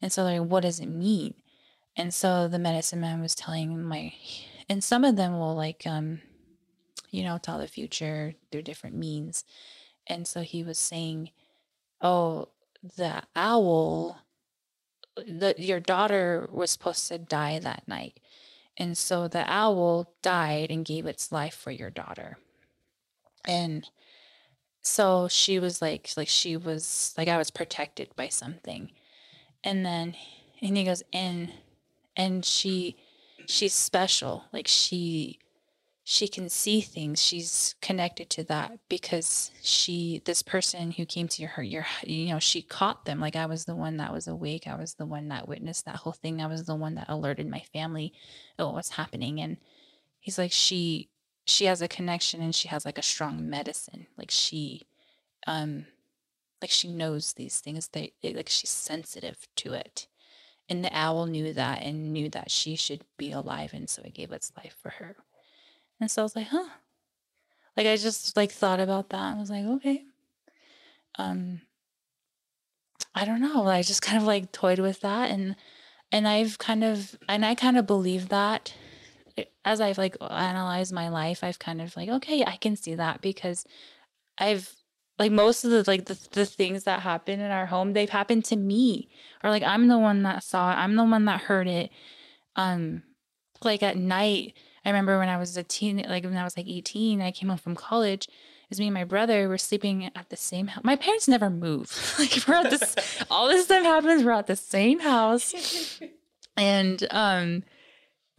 And so they're like, what does it mean? And so the medicine man was telling my and some of them will like um, you know, tell the future through different means. And so he was saying, Oh, the owl the your daughter was supposed to die that night. And so the owl died and gave its life for your daughter. And so she was like like she was like I was protected by something. And then and he goes, and and she she's special. Like she she can see things. She's connected to that because she this person who came to her your you know, she caught them. Like I was the one that was awake. I was the one that witnessed that whole thing. I was the one that alerted my family of what was happening. And he's like, she she has a connection and she has like a strong medicine. Like she um like she knows these things. They it, like she's sensitive to it. And the owl knew that and knew that she should be alive and so it gave its life for her. And so I was like, huh. Like I just like thought about that. I was like, okay. Um I don't know. I just kind of like toyed with that and and I've kind of and I kind of believe that as I've like analyzed my life, I've kind of like, okay, I can see that because I've like most of the like the, the things that happen in our home, they've happened to me. Or like I'm the one that saw it, I'm the one that heard it. Um like at night, I remember when I was a teen, like when I was like 18, I came home from college. It was me and my brother were sleeping at the same house. My parents never move. *laughs* like we're at this, *laughs* all this stuff happens. We're at the same house, and um,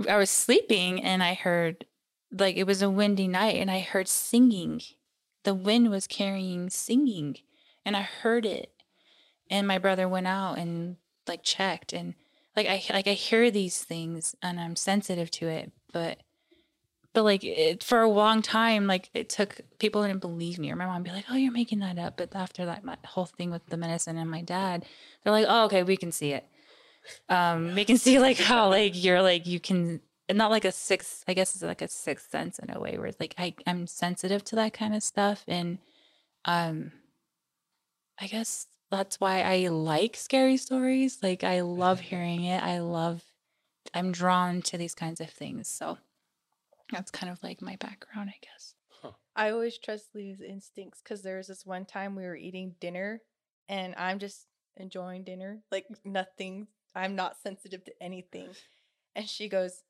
I was sleeping and I heard, like it was a windy night, and I heard singing. The wind was carrying singing, and I heard it. And my brother went out and like checked, and like I like I hear these things, and I'm sensitive to it, but but like it, for a long time like it took people didn't believe me or my mom be like oh you're making that up. But after that my whole thing with the medicine and my dad they're like oh okay we can see it. Um we can see like how like you're like you can not like a sixth i guess it's like a sixth sense in a way where it's like I, i'm sensitive to that kind of stuff and um i guess that's why i like scary stories. Like i love hearing it. I love i'm drawn to these kinds of things so that's kind of like my background, I guess. I always trust Lee's instincts because there was this one time we were eating dinner and I'm just enjoying dinner, like *laughs* nothing. I'm not sensitive to anything. And she goes,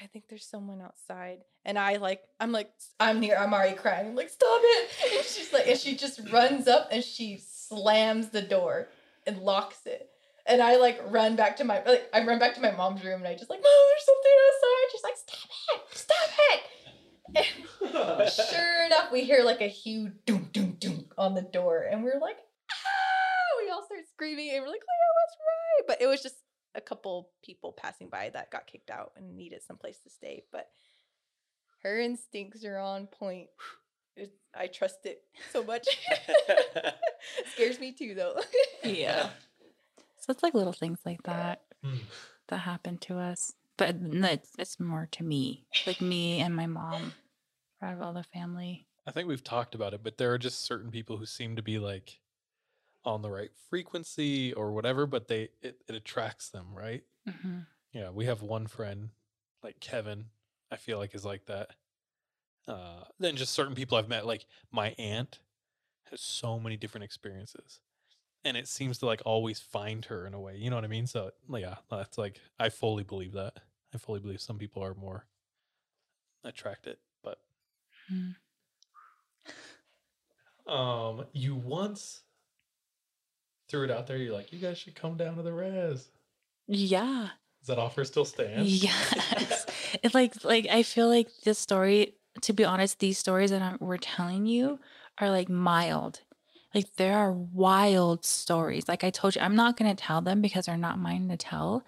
I think there's someone outside. And I like, I'm like, I'm near, I'm already crying. I'm like, stop it. *laughs* And she's like, and she just runs up and she slams the door and locks it. And I like run back to my like I run back to my mom's room and I just like, Mom, there's something outside. She's like, Stop it, stop it. And *laughs* sure enough, we hear like a huge doom doom doom on the door, and we're like, ah! We all start screaming, and we're like, Leah was right. But it was just a couple people passing by that got kicked out and needed some place to stay. But her instincts are on point. I trust it so much. *laughs* *laughs* Scares me too, though. yeah. So it's like little things like that that happen to us. But it's, it's more to me, like me and my mom, out of all the family. I think we've talked about it, but there are just certain people who seem to be like on the right frequency or whatever, but they it, it attracts them, right? hmm Yeah, we have one friend like Kevin. I feel like is like that. Uh, then just certain people I've met, like my aunt, has so many different experiences, and it seems to like always find her in a way. You know what I mean? So yeah, that's like I fully believe that. I fully believe some people are more attracted, but Hmm. um, you once threw it out there. You're like, you guys should come down to the res. Yeah. Does that offer still stand? Yes. *laughs* it's like like I feel like this story, to be honest, these stories that I'm, we're telling you are like mild. Like there are wild stories. Like I told you, I'm not gonna tell them because they're not mine to tell.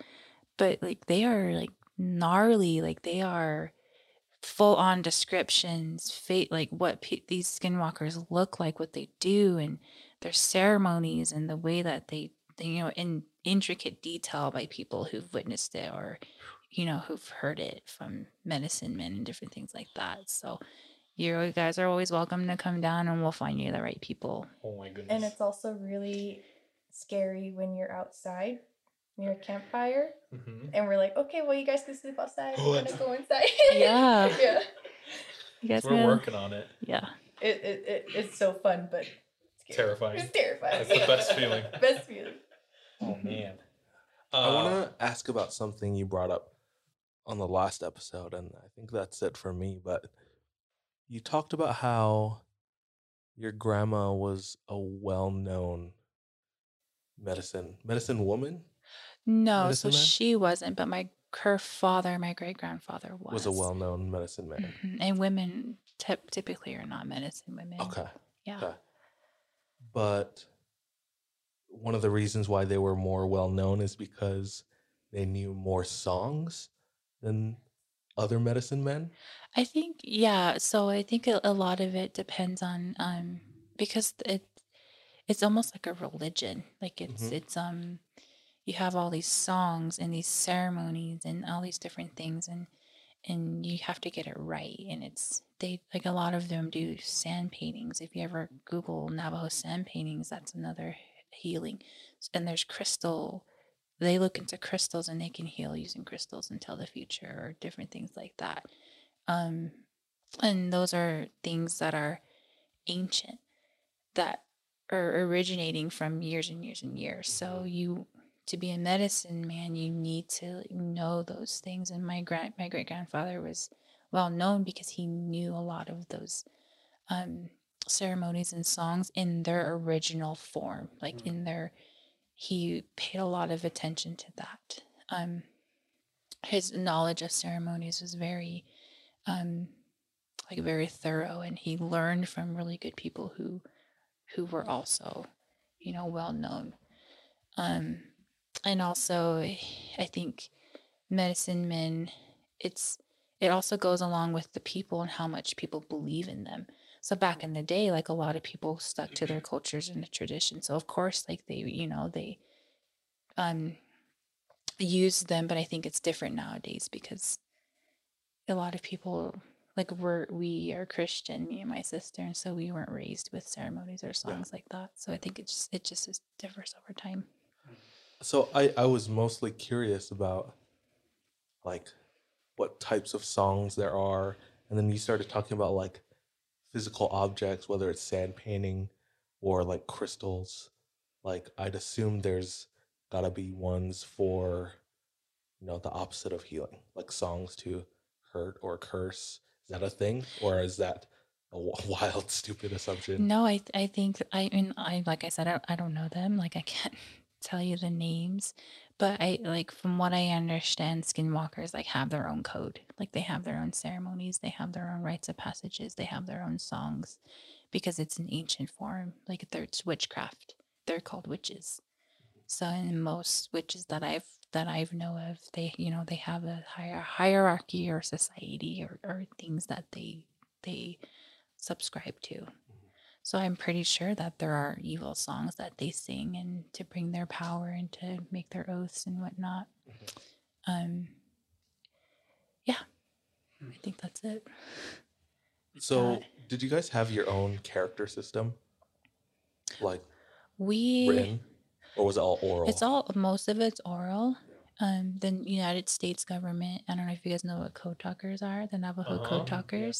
But like they are like gnarly. Like they are full on descriptions, fate like what pe- these skinwalkers look like, what they do, and their ceremonies and the way that they, they you know in intricate detail by people who've witnessed it or you know who've heard it from medicine men and different things like that so you guys are always welcome to come down and we'll find you the right people Oh my goodness. And it's also really scary when you're outside near a campfire Mhm. and we're like, okay, well, you guys can sleep outside. *gasps* We're gonna go inside. *laughs* Yeah. *laughs* yeah. you guys We're know- working on it. yeah It, it, it it's so fun, but scary. Terrifying. It's terrifying. That's the best feeling. *laughs* best feeling. Oh man. I Uh, want to ask about something you brought up on the last episode, and I think that's it for me. But you talked about how your grandma was a well-known medicine medicine woman. no Medicine so man? she wasn't but my her father my great grandfather was Was a well-known medicine man. Mhm. and women typ- typically are not medicine women Okay. yeah Okay. But one of the reasons why they were more well known is because they knew more songs than other medicine men. I think yeah. So I think a, a lot of it depends on um because it it's almost like a religion. Like it's Mhm. it's um you have all these songs and these ceremonies and all these different things and and you have to get it right and it's they like a lot of them do sand paintings if you ever google navajo sand paintings that's another healing and there's crystal they look into crystals and they can heal using crystals and tell the future or different things like that. Um and those are things that are ancient that are originating from years and years and years. So you to be a medicine man you need to know those things. And my grand my great grandfather was well known because he knew a lot of those um ceremonies and songs in their original form like in their he paid a lot of attention to that. Um his knowledge of ceremonies was very um like very thorough and he learned from really good people who who were also you know well known. Um and also i think medicine men it's it also goes along with the people and how much people believe in them so back in the day like a lot of people stuck to their cultures and the tradition. So of course like they you know they um use them but i think it's different nowadays because a lot of people like we're we are christian me and my sister and so we weren't raised with ceremonies or songs like that. So i think it just it just is differs over time. So I, I was mostly curious about like what types of songs there are. And then you started talking about like physical objects, whether it's sand painting or like crystals. Like I'd assume there's gotta be ones for, you know, the opposite of healing, like songs to hurt or curse. Is that a thing? Or is that a *laughs* wild, stupid assumption? No, I I think I mean I like I said I, I don't know them. Like I can't *laughs* tell you the names, but I like from what I understand, skinwalkers like have their own code. Like they have their own ceremonies, they have their own rites of passages, they have their own songs, because it's an ancient form. Like it's witchcraft. They're called witches. So in most witches that I've that I've know of, they you know they have a higher hierarchy or society or, or things that they they subscribe to. So I'm pretty sure that there are evil songs that they sing and to bring their power and to make their oaths and whatnot. Um, yeah, I think that's it. So, that. did you guys have your own character system? Like We written? Or was it all oral? It's all most of it's oral. Um, the United States government. I don't know if you guys know what code talkers are. The Navajo Uh-huh, code yeah.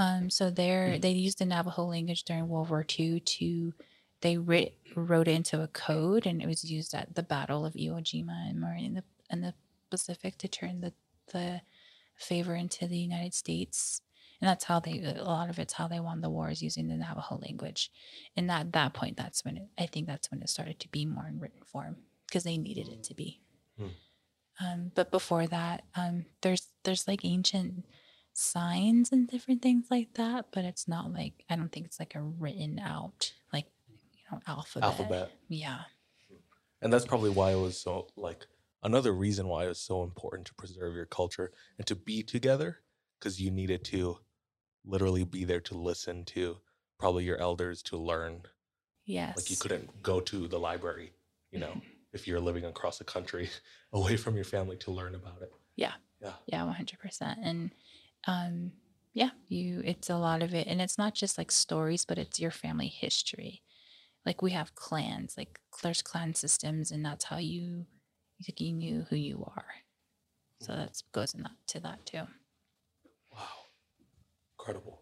Um, so they're they used the Navajo language during World War II to they writ, wrote it into a code, and it was used at the Battle of Iwo Jima and more in the in the Pacific to turn the the favor into the United States. And that's how they a lot of it's how they won the wars using the Navajo language. And at that point, that's when it, I think that's when it started to be more in written form because they needed it to be. Hmm. Um, but before that, um, there's there's like ancient signs and different things like that, but it's not like I don't think it's like a written out like you know alphabet. Alphabet. Yeah. And that's probably why it was so like another reason why it was so important to preserve your culture and to be together because you needed to literally be there to listen to probably your elders to learn. Yes. Like you couldn't go to the library, you know, *laughs* if you're living across the country *laughs* away from your family to learn about it. Yeah. Yeah. Yeah, one hundred percent. And um, yeah, you it's a lot of it, and it's not just like stories, but it's your family history. Like we have clans, like there's clan systems, and that's how you like you knew who you are. So that goes in that to that too. Wow. Incredible.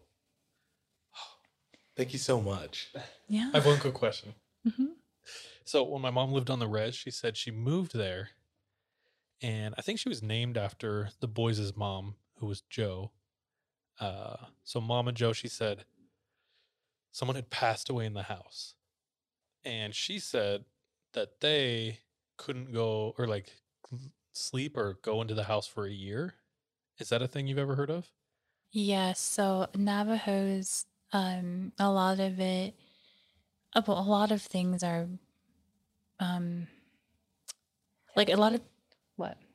Thank you so much. Yeah. I have one quick question. Mhm. So when my mom lived on the res, she said she moved there, and I think she was named after the boys' mom, who was Joe. Uh, so Mama Joe, she said, someone had passed away in the house, and she said that they couldn't go or like sleep or go into the house for a year. Is that a thing you've ever heard of? Yeah, so Navajos, um, a lot of it, a lot of things are, um, like a lot of?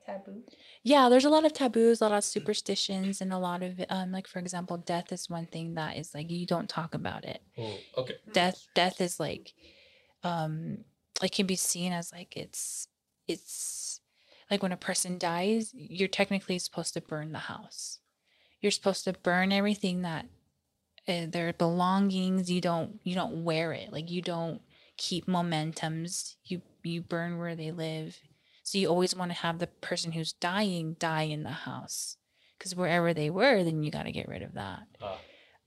Taboo. Yeah, there's a lot of taboos, a lot of superstitions, and a lot of, um, like for example, death is one thing that is like you don't talk about it. Oh, okay. Death, death is like, um, it can be seen as like it's, it's like when a person dies, you're technically supposed to burn the house. You're supposed to burn everything that uh, their belongings. You don't, you don't wear it. Like you don't keep momentums. You you burn where they live. So you always want to have the person who's dying die in the house. Because wherever they were, then you got to get rid of that. Ah.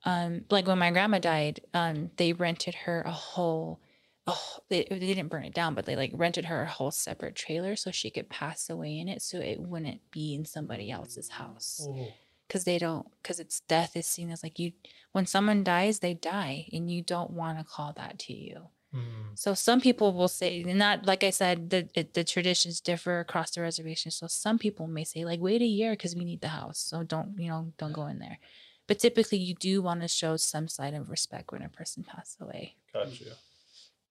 Um, like when my grandma died, um, they rented her a whole, oh, they, they didn't burn it down, but they like rented her a whole separate trailer so she could pass away in it, so it wouldn't be in somebody else's house. Oh. Because they don't, because it's death is seen as like you, when someone dies, they die, and you don't want to call that to you. Hmm. So some people will say, not like I said, the it, the traditions differ across the reservation. So some people may say, like, wait a year because we need the house, so don't you know, don't go in there. But typically, you do want to show some sign of respect when a person passes away. Gotcha.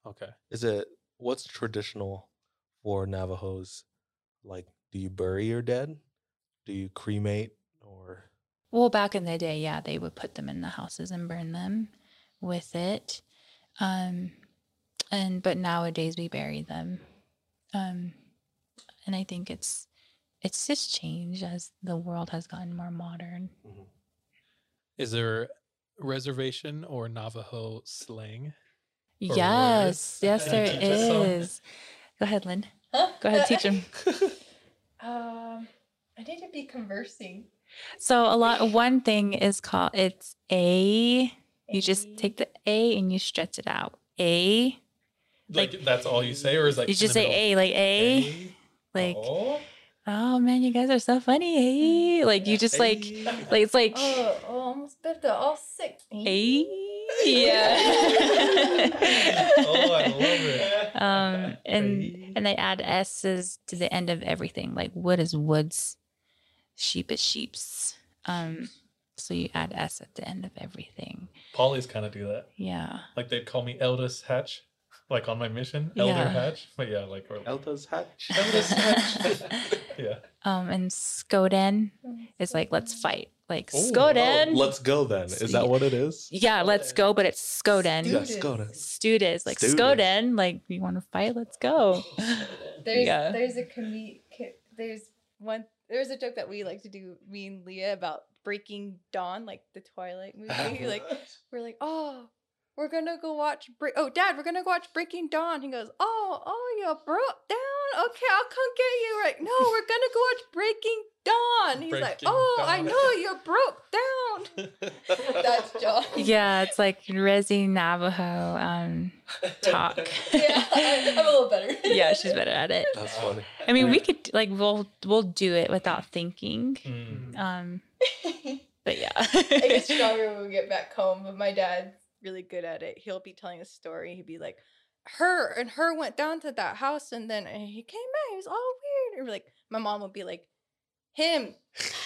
Okay. Is it what's traditional for Navajos? Like, do you bury your dead? Do you cremate or Well, back in the day, yeah, they would put them in the houses and burn them with it. Um, and but nowadays we bury them. Um, and I think it's it's just changed as the world has gotten more modern. Is there reservation or Navajo slang? Or yes, words? yes, Can there you teach us some? is. Go ahead, Lynne. Huh? Go ahead, teach them. *laughs* Um, I need to be conversing. So a lot. One thing is called it's a. You just take the A and you stretch it out. A. Like, that's all you say, or is like You just say middle? A, like A. A? Like Oh. oh man, you guys are so funny. Eh? Like you just like like it's like Oh, oh almost bit the all sick. eh? Yeah. *laughs* Oh, I love it. um and and they add s's to the end of everything. Like wood is woods, sheep is sheeps. Um so you add s at the end of everything. Polly's kind of do that. Yeah. Like they'd call me Eldest Hatch, like on my mission, Elder Yeah. Hatch. But yeah, like or Elta's hatch? Elder's Hatch. *laughs* yeah. Um and skoden is like let's fight. Like Ooh. skoden. Oh, let's go then. Is that what it is? yeah, let's go, but it's skoden. Yeah, let's go like Students. Skoden, like you want to fight? Let's go. *gasps* There's Yeah. there's a com- there's one there's a joke that we like to do me and Leah about Breaking Dawn, like the Twilight movie. *laughs* like we're like, oh, we're gonna go watch. Bre- oh, Dad, we're gonna go watch Breaking Dawn. He goes, oh, oh, you broke down. Okay, I'll come get you. We're no, *laughs* we're gonna go watch Breaking Dawn. He's like, Breaking oh, I know you broke down. *laughs* That's John. yeah, it's like Resi Navajo um, talk. *laughs* yeah, I'm a little better. yeah, she's better at it. That's funny. I mean, we could like we'll we'll do it without thinking. Mm. Um, but yeah, I get stronger when we get back home, but my dad's really good at it. He'll be telling a story. He'd be like, her and her went down to that house and then he came back. It was all weird. Or like my mom would be like, him,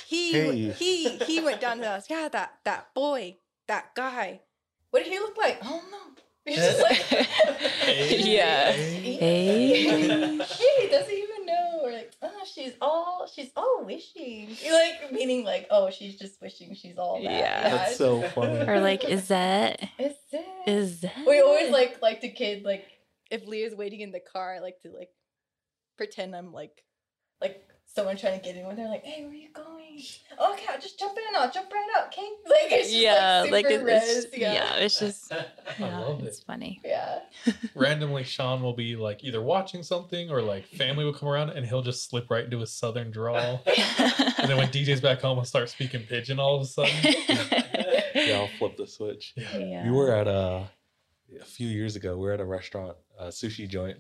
he, Hey. he, he went down to the house. Yeah, that that boy, that guy. What did he look like? Oh no. He's just like, *laughs* yeah. *laughs* Hey, Hey. *laughs* he doesn't even know. Or like, oh, she's all she's all wishing. Like meaning like, oh, she's just wishing she's all that. Yeah. That's so funny. or like, is that Is it? is that? we always like like the kid like if Leah's waiting in the car, I like to like pretend I'm like like someone trying to get in when they're like, hey, where you going? Okay, I'll just jump in, and I'll jump right out, okay? Like it's just yeah, like, like, it's, res, it's yeah. it's just *laughs* I yeah, love it's it. funny. yeah. *laughs* Randomly, Sean will be like either watching something or like family will come around and he'll just slip right into a southern drawl. *laughs* And then when DJ's back home, he'll start speaking pigeon all of a sudden. Yeah, I'll flip the switch. yeah. We were at a a few years ago. We were at a restaurant, a sushi joint,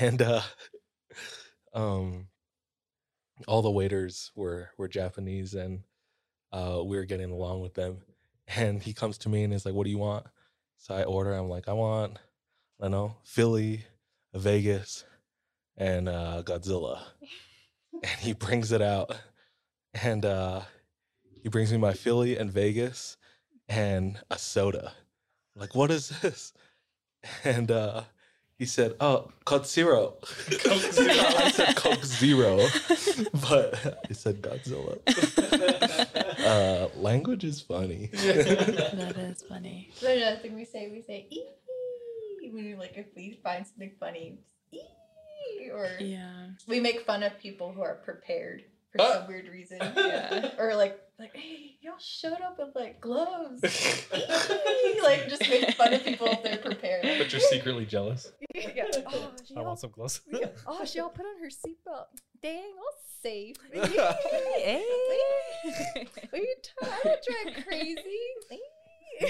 and uh, um, all the waiters were were Japanese, and uh, we were getting along with them. *laughs* And he comes to me and is like, "What do you want?" So I order. I'm like, "I want, I know, Philly, Vegas, and uh, Godzilla." *laughs* And he brings it out, and uh, he brings me my Philly and Vegas and a soda. Like, what is this? *laughs* And uh he said, Oh, Coke Zero. *laughs* Coke Zero. *laughs* I said Coke Zero, *laughs* but I said Godzilla. uh language is funny. that is funny. So another thing we say, we say ee when we like if we find something funny, ee or Yeah. we make fun of people who are prepared for Ah. some weird reason. *laughs* Yeah. *laughs* or like like, hey, y'all showed up with like gloves. *laughs* Like just make fun of people if they're prepared. but you're secretly jealous. yeah. Oh, I want some gloves. yeah. oh, she all put on her seatbelt. Dang, all safe. Hey. Are you trying to drive crazy?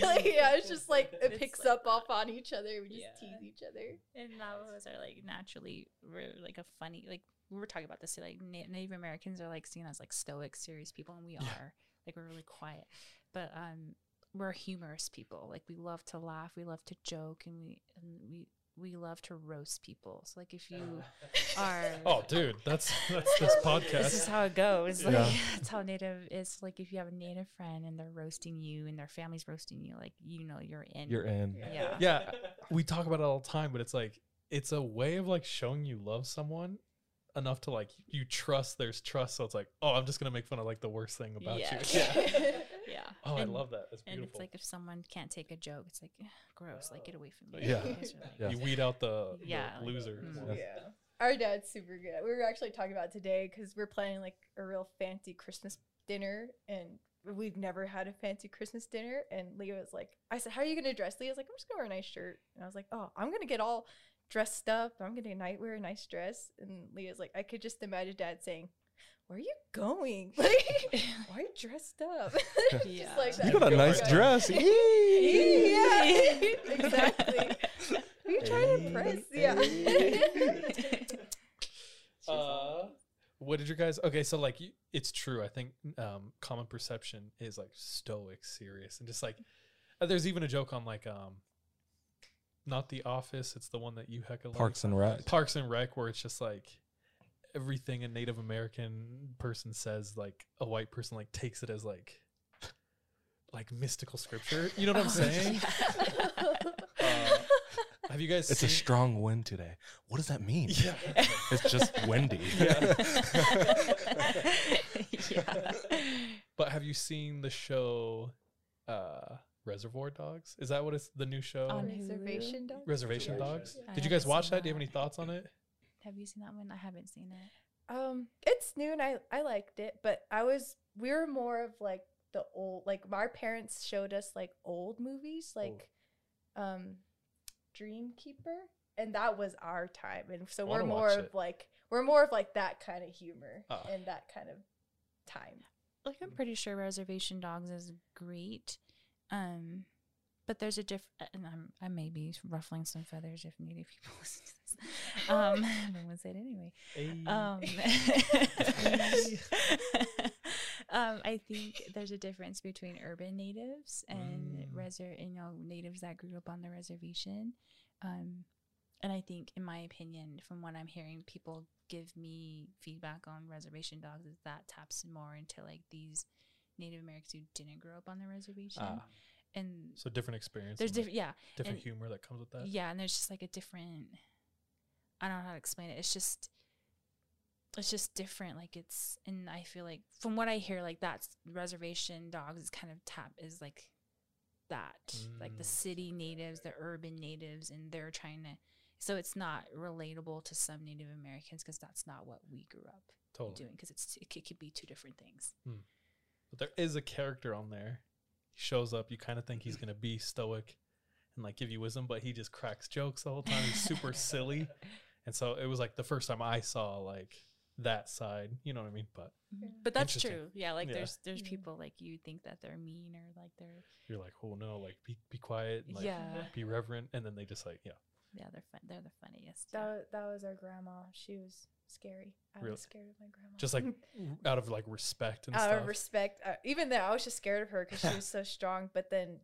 like, yeah, it's just like it It's picks like- up off on each other. We just Yeah. tease each other. And Navajos are like naturally we're like a funny like we were talking about this like Na- Native Americans are like seen as like stoic, serious people, and we are like we're really quiet, but um we're humorous people. Like we love to laugh, we love to joke, and we and we we love to roast people. So like if you *laughs* are Oh, dude, that's that's this *laughs* podcast. this is how it goes. Like Yeah. *laughs* that's how native is. Like if you have a native friend and they're roasting you and their family's roasting you, like you know you're in. You're in. Yeah. yeah, we talk about it all the time, but it's like it's a way of like showing you love someone enough to like you trust there's trust. So it's like, oh, I'm just gonna make fun of like the worst thing about Yeah. you. *laughs* Yeah. yeah. Oh, I love that. That's And it's like if someone can't take a joke, it's like "Ugh, gross. Like get away from me. Yeah. You like- Yeah. You weed out the, the Yeah, like, loser. mm. Yeah. Our dad's super good. We were actually talking about today because we're planning like a real fancy Christmas dinner and we've never had a fancy Christmas dinner. And Leah was like, I said, How are you going to dress? Leah's like, I'm just going to wear a nice shirt. And I was like, Oh, I'm going to get all dressed up. I'm going to night wear a nice dress. And Leah's like, I could just imagine dad saying, Where are you going? *laughs* Like, *laughs* why are you dressed up? *laughs* Just Yeah. like You got a nice Yeah. dress. yeah, exactly. Who you trying to impress? Yeah. Uh, what did you guys? Okay, so like it's true. I think um, common perception is like stoic, serious, and just like uh, there's even a joke on like um, not The Office. It's the one that you heck like. Parks and Rec. Parks and Rec, where it's just like everything a Native American person says, like a white person like takes it as like like mystical scripture. You know what I'm *laughs* saying? *laughs* Uh, have you guys? It's a strong wind today. What does that mean? Yeah. *laughs* It's just windy. yeah. But have you seen the show uh Reservoir Dogs? Is that what it's the new show? On Reservation dog. Reservation Yeah. Dogs? I Did you guys watch seen that? Do you have any thoughts on it? Have you seen that one? I haven't seen it. Um, it's new and I I liked it, but I was we were more of like the old like our parents showed us like old movies like um Dreamkeeper and that was our time and so I we're more of it. like we're more of like that kind of humor Ah. and that kind of time. Like I'm pretty sure Reservation Dogs is great. Um but there's a different, and I'm, I may be ruffling some feathers if Native people *laughs* listen to this. Um, I'm going to say it anyway. Um, *laughs* *laughs* um, I think there's a difference between urban natives and Mm. reser, you know, natives that grew up on the reservation. Um, and I think, in my opinion, from what I'm hearing, people give me feedback on reservation dogs is that taps more into like these Native Americans who didn't grow up on the reservation, Ah. and So different experience. there's and, like, different, yeah, different humor that comes with that. yeah, and there's just like a different. I don't know how to explain it. It's just, it's just different. Like it's, and I feel like from what I hear, like that's reservation dogs is kind of tap is like that, like the Mm. city natives, the urban natives, and they're trying to. So it's not relatable to some Native Americans because that's not what we grew up Totally. doing. Because it's it could, could be two different things. But there is a character on there. He shows up. You kind of think he's gonna be stoic and like give you wisdom, but he just cracks jokes the whole time. He's super *laughs* silly, and so it was like the first time I saw like that side. You know what I mean? But But that's true. Yeah, like Yeah. there's there's Yeah. people like you think that they're mean or like they're you're like, oh no, like be be quiet, like Yeah. be reverent, and then they just like, yeah, yeah they're fun. They're the funniest. yeah. That wa- that was our grandma. She was scary. I Really? was scared of my grandma. just like *laughs* out of like respect and stuff. out stuff. of respect. Uh, even though I was just scared of her because she *laughs* was so strong. But then,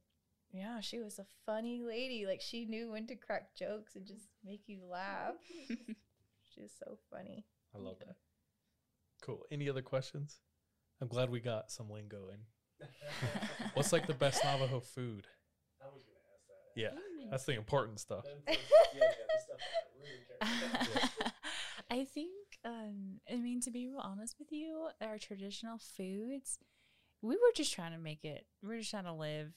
yeah, she was a funny lady. Like she knew when to crack jokes and just make you laugh. *laughs* she was so funny. I love that. Cool. Any other questions? I'm glad we got some lingo in. What's like the best Navajo food? I was gonna ask that. Yeah, that's the important stuff. yeah, yeah, the stuff I really care about. *laughs* I think, um, I mean, to be real honest with you, our traditional foods, we were just trying to make it. We are just trying to live.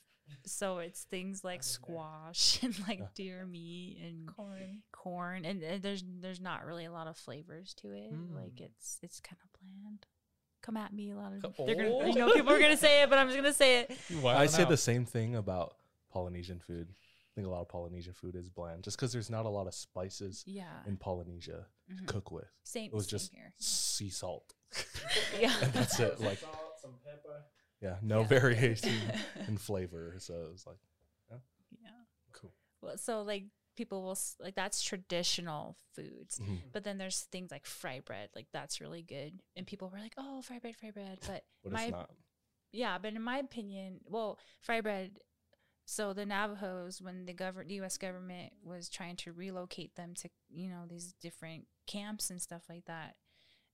So it's things like squash *laughs* and like deer meat and Corn. corn, and, and there's there's not really a lot of flavors to it. Like Mm. it's it's kind of bland. Come at me, a lot of Co- they're gonna, Oh. you know people are gonna say it, but I'm just gonna say it. *laughs* I say the same thing about Polynesian food. I think a lot of Polynesian food is bland, just because there's not a lot of spices Yeah, in Polynesia to Mhm. cook with. same. It was same just here. sea salt. *laughs* Yeah, and that's it. Some Like, salt, some pepper. yeah, no Yeah. variation *laughs* in flavor. So it was like, yeah. Cool. Well, so like people will like that's traditional foods, mhm. but then there's things like fry bread, like that's really good, and people were like, "Oh, fry bread, fry bread," but but my it's not. yeah, but in my opinion, well, fry bread. So the Navajos, when the U.S. government was trying to relocate them to, you know, these different camps and stuff like that,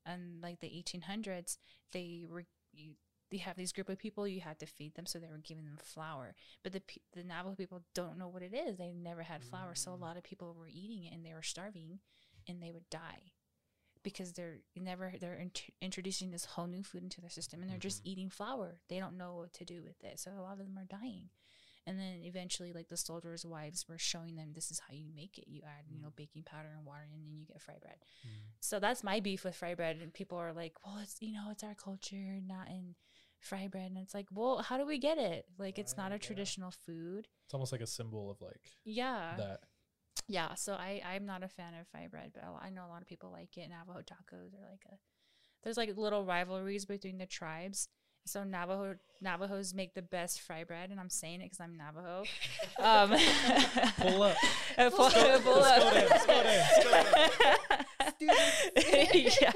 and like the 1800s, they were you, they have these group of people you had to feed them, so they were giving them flour. But the the Navajo people don't know what it is; they never had flour, so a mm. lot of people were eating it and they were starving, and they would die because they're never they're int- introducing this whole new food into their system and they're just mm-hmm. eating flour they don't know what to do with it so a lot of them are dying and then eventually like the soldiers wives were showing them this is how you make it. You add you know mm. baking powder and water and then you get fry bread. Mm. So that's my beef with fry bread and people are like well it's you know it's our culture not in fry bread. And it's like well how do we get it? Like it's not a traditional food. It's almost like a symbol of like yeah. that. yeah, so I I'm not a fan of fry bread, but I know a lot of people like it. Navajo tacos are like a there's like little rivalries between the tribes. So Navajo Navajos make the best fry bread, and I'm saying it because I'm Navajo. *laughs* Um, Pull up. uh, *laughs* pull, pull up. *laughs* yeah.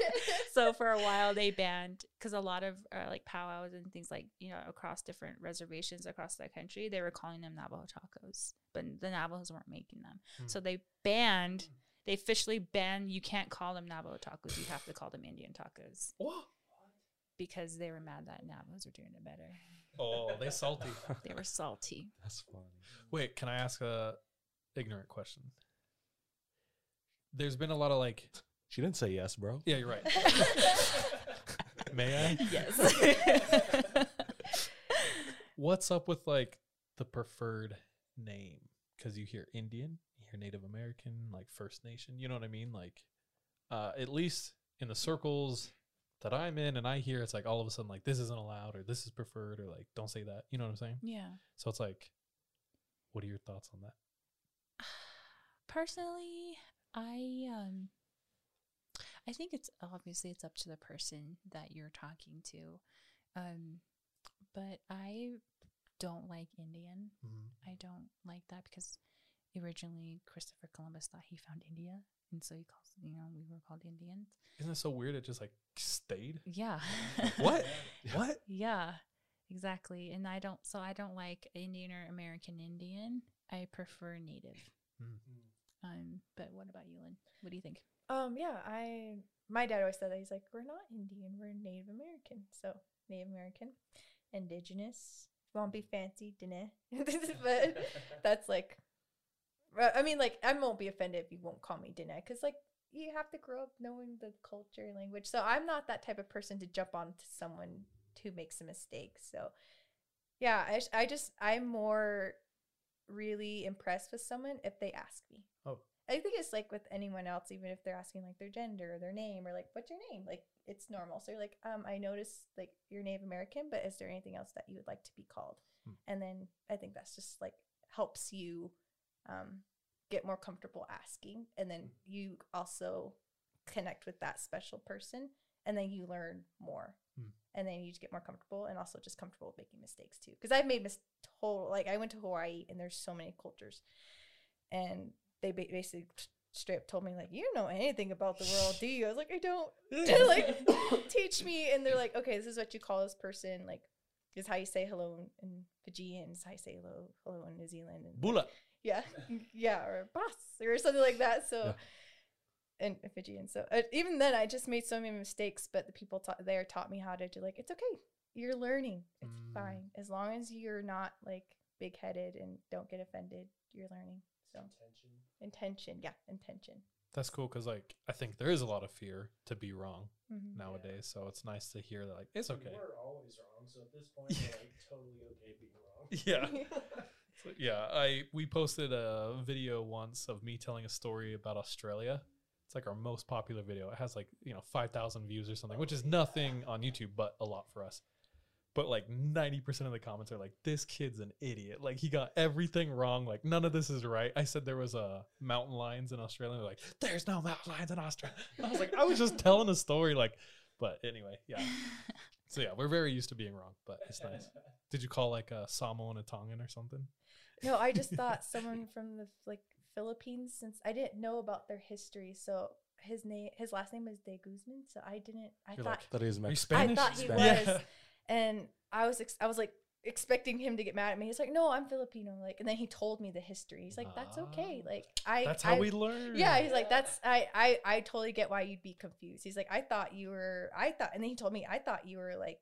So for a while they banned because a lot of uh, like powwows and things like you know across different reservations across the country they were calling them Navajo tacos, but the Navajos weren't making them. So they banned. They officially banned. You can't call them Navajo tacos. You have to call them Indian tacos What? Because they were mad that Navajos were doing it better. Oh, they salty. *laughs* They were salty. That's funny. Wait, can I ask a ignorant question? There's been a lot of like, She didn't say yes, bro. yeah, you're right. *laughs* May I? Yes. *laughs* What's up with like the preferred name? Because you hear Indian, you hear Native American, like First Nation. You know what I mean? Like, uh, at least in the circles that I'm in, and I hear it's like all of a sudden like this isn't allowed or this is preferred or like don't say that. You know what I'm saying? yeah. So it's like, what are your thoughts on that? *sighs* personally i um i think it's obviously it's up to the person that you're talking to um but i don't like Indian. Mhm. I don't like that because originally Christopher Columbus thought he found India, and so he calls you know we were called Indians. Isn't it so weird? It just like stayed. Yeah. What? *laughs* *laughs* what? Yeah, exactly. And I don't. So I don't like Indian or American Indian. I prefer Native. Mm. Um. But what about you, Lynne? What do you think? Um, yeah, I my dad always said that he's like, we're not Indian, we're Native American. So Native American, indigenous. If you be fancy, dinner. *laughs* but that's like, I mean, like I won't be offended if you won't call me dinner because like you have to grow up knowing the culture and language. So I'm not that type of person to jump on to someone who makes a mistake. So yeah, I, I just I'm more really impressed with someone if they ask me. Oh. I think it's like with anyone else, even if they're asking like their gender or their name or like what's your name, like it's normal. So you're like, um, I noticed like you're Native American, but is there anything else that you would like to be called? Hmm. And then I think that's just like helps you um, get more comfortable asking, and then you also connect with that special person, and then you learn more, Hmm. and then you just get more comfortable, and also just comfortable with making mistakes too. Because I've made mis- total like I went to Hawaii, and there's so many cultures, and they ba- basically straight up told me like you don't know anything about the world do you i was like i don't *laughs* like *laughs* teach me and they're like okay this is what you call this person like this is how you say hello in fijian this is how you say hello hello in new zealand and Bula. Yeah *laughs* yeah or boss or something like that so and fijian so uh, even then i just made so many mistakes but the people ta- there taught me how to do like it's okay you're learning it's Mm. fine as long as you're not like big-headed and don't get offended you're learning so Intention. intention yeah intention That's cool because like I think there is a lot of fear to be wrong Mhm. nowadays. So it's nice to hear that like it's okay. We're always wrong, so at this *laughs* point, we're like totally okay being wrong. Yeah. *laughs* So, yeah, I we posted a video once of me telling a story about Australia. It's like our most popular video. It has like, you know, 5,000 views or something, which is nothing on YouTube, but a lot for us. But like 90% of the comments are like, this kid's an idiot. Like he got everything wrong. Like none of this is right. I said there was a uh, mountain lions in Australia. They're like, there's no mountain lions in Australia. *laughs* I was like, I was just telling a story. Like, but anyway, yeah. *laughs* So yeah, we're very used to being wrong, but it's nice. Did you call like a Samoan a Tongan or something? No, I just thought someone from the like Philippines since I didn't know about their history. So his name, his last name is De Guzman. So I didn't. I You're thought like, That is Are you Mexican. I thought he Spanish. was, and I was ex- I was like expecting him to get mad at me. He's like, "No, I'm Filipino." Like, and then he told me the history. He's like, "That's okay." Ah. Like, I That's how I- we learn. Yeah, he's like, "That's I I I totally get why you'd be confused." He's like, "I thought you were I thought," and then he told me, "I thought you were like."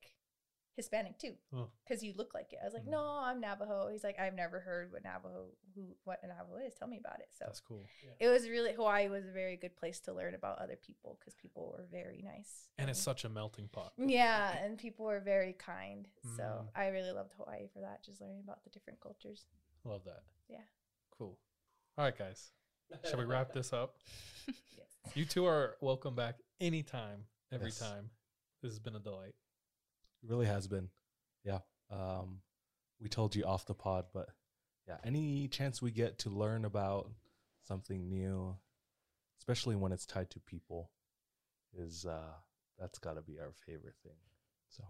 Hispanic too, Oh. because you look like it. I was like, Mm. no, I'm Navajo. He's like, I've never heard what Navajo, who, what a Navajo is. Tell me about it. So That's cool. it was really Hawaii was a very good place to learn about other people because people were very nice. And it's such a melting pot. *laughs* yeah, and people were very kind. So Mm. I really loved Hawaii for that, just learning about the different cultures. Love that. Yeah. Cool. All right, guys. Shall we wrap this up? *laughs* Yes. You two are welcome back anytime, every Yes. time. This has been a delight. It really has been. Yeah. Um, we told you off the pod, but yeah, any chance we get to learn about something new, especially when it's tied to people, is uh that's got to be our favorite thing. So,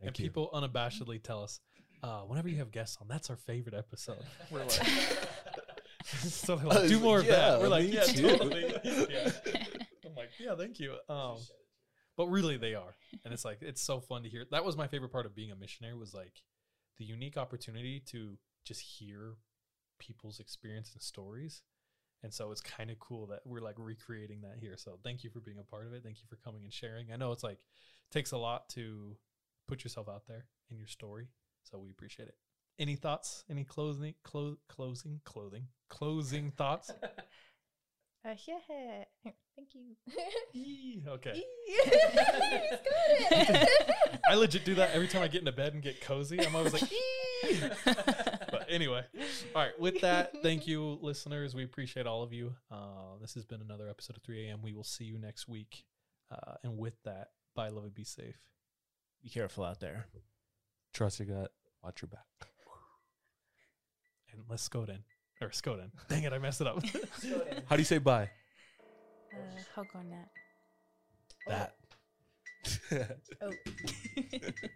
thank and you. people unabashedly tell us, uh, whenever you have guests on, that's our favorite episode. *laughs* We're like, *laughs* so like, do more of Yeah, that. We're like, *laughs* yeah, totally. yeah. I'm like, yeah, thank you. Um, but really, they are, and it's like it's so fun to hear. That was my favorite part of being a missionary was like the unique opportunity to just hear people's experience and stories. And so it's kind of cool that we're like recreating that here. So thank you for being a part of it. Thank you for coming and sharing. I know it's like takes a lot to put yourself out there in your story. So we appreciate it. Any thoughts? Any closing clo- closing clothing closing thoughts? *laughs* Uh, yeah. Thank you. Yee, okay. You *laughs* it. *laughs* I legit do that every time I get into bed and get cozy. I'm always like, *laughs* but anyway, all right. With that, thank you, listeners. We appreciate all of you. Uh, this has been another episode of 3 a.m. We will see you next week. Uh, and with that, bye, love, and be safe. Be careful out there. Trust your gut. Watch your back. *sighs* And let's go then. Or Skoden. Dang it, I messed it up. How do you say bye? Uh, hug on that. That. oh. Beautiful. Oh. *laughs*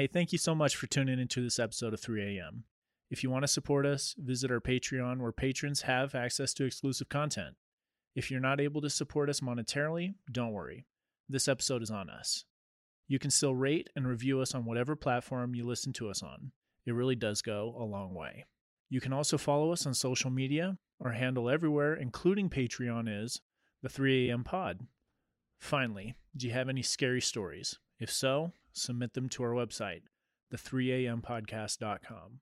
Hey, thank you so much for tuning into this episode of 3AM. If you want to support us, visit our Patreon where patrons have access to exclusive content. If you're not able to support us monetarily, don't worry. This episode is on us. You can still rate and review us on whatever platform you listen to us on. It really does go a long way. You can also follow us on social media. Our handle everywhere, including Patreon, is the 3 a.m. pod. Finally, do you have any scary stories? If so, submit them to our website, the3ampodcast.com.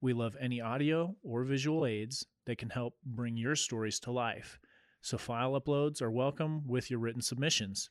We love any audio or visual aids that can help bring your stories to life. So file uploads are welcome with your written submissions.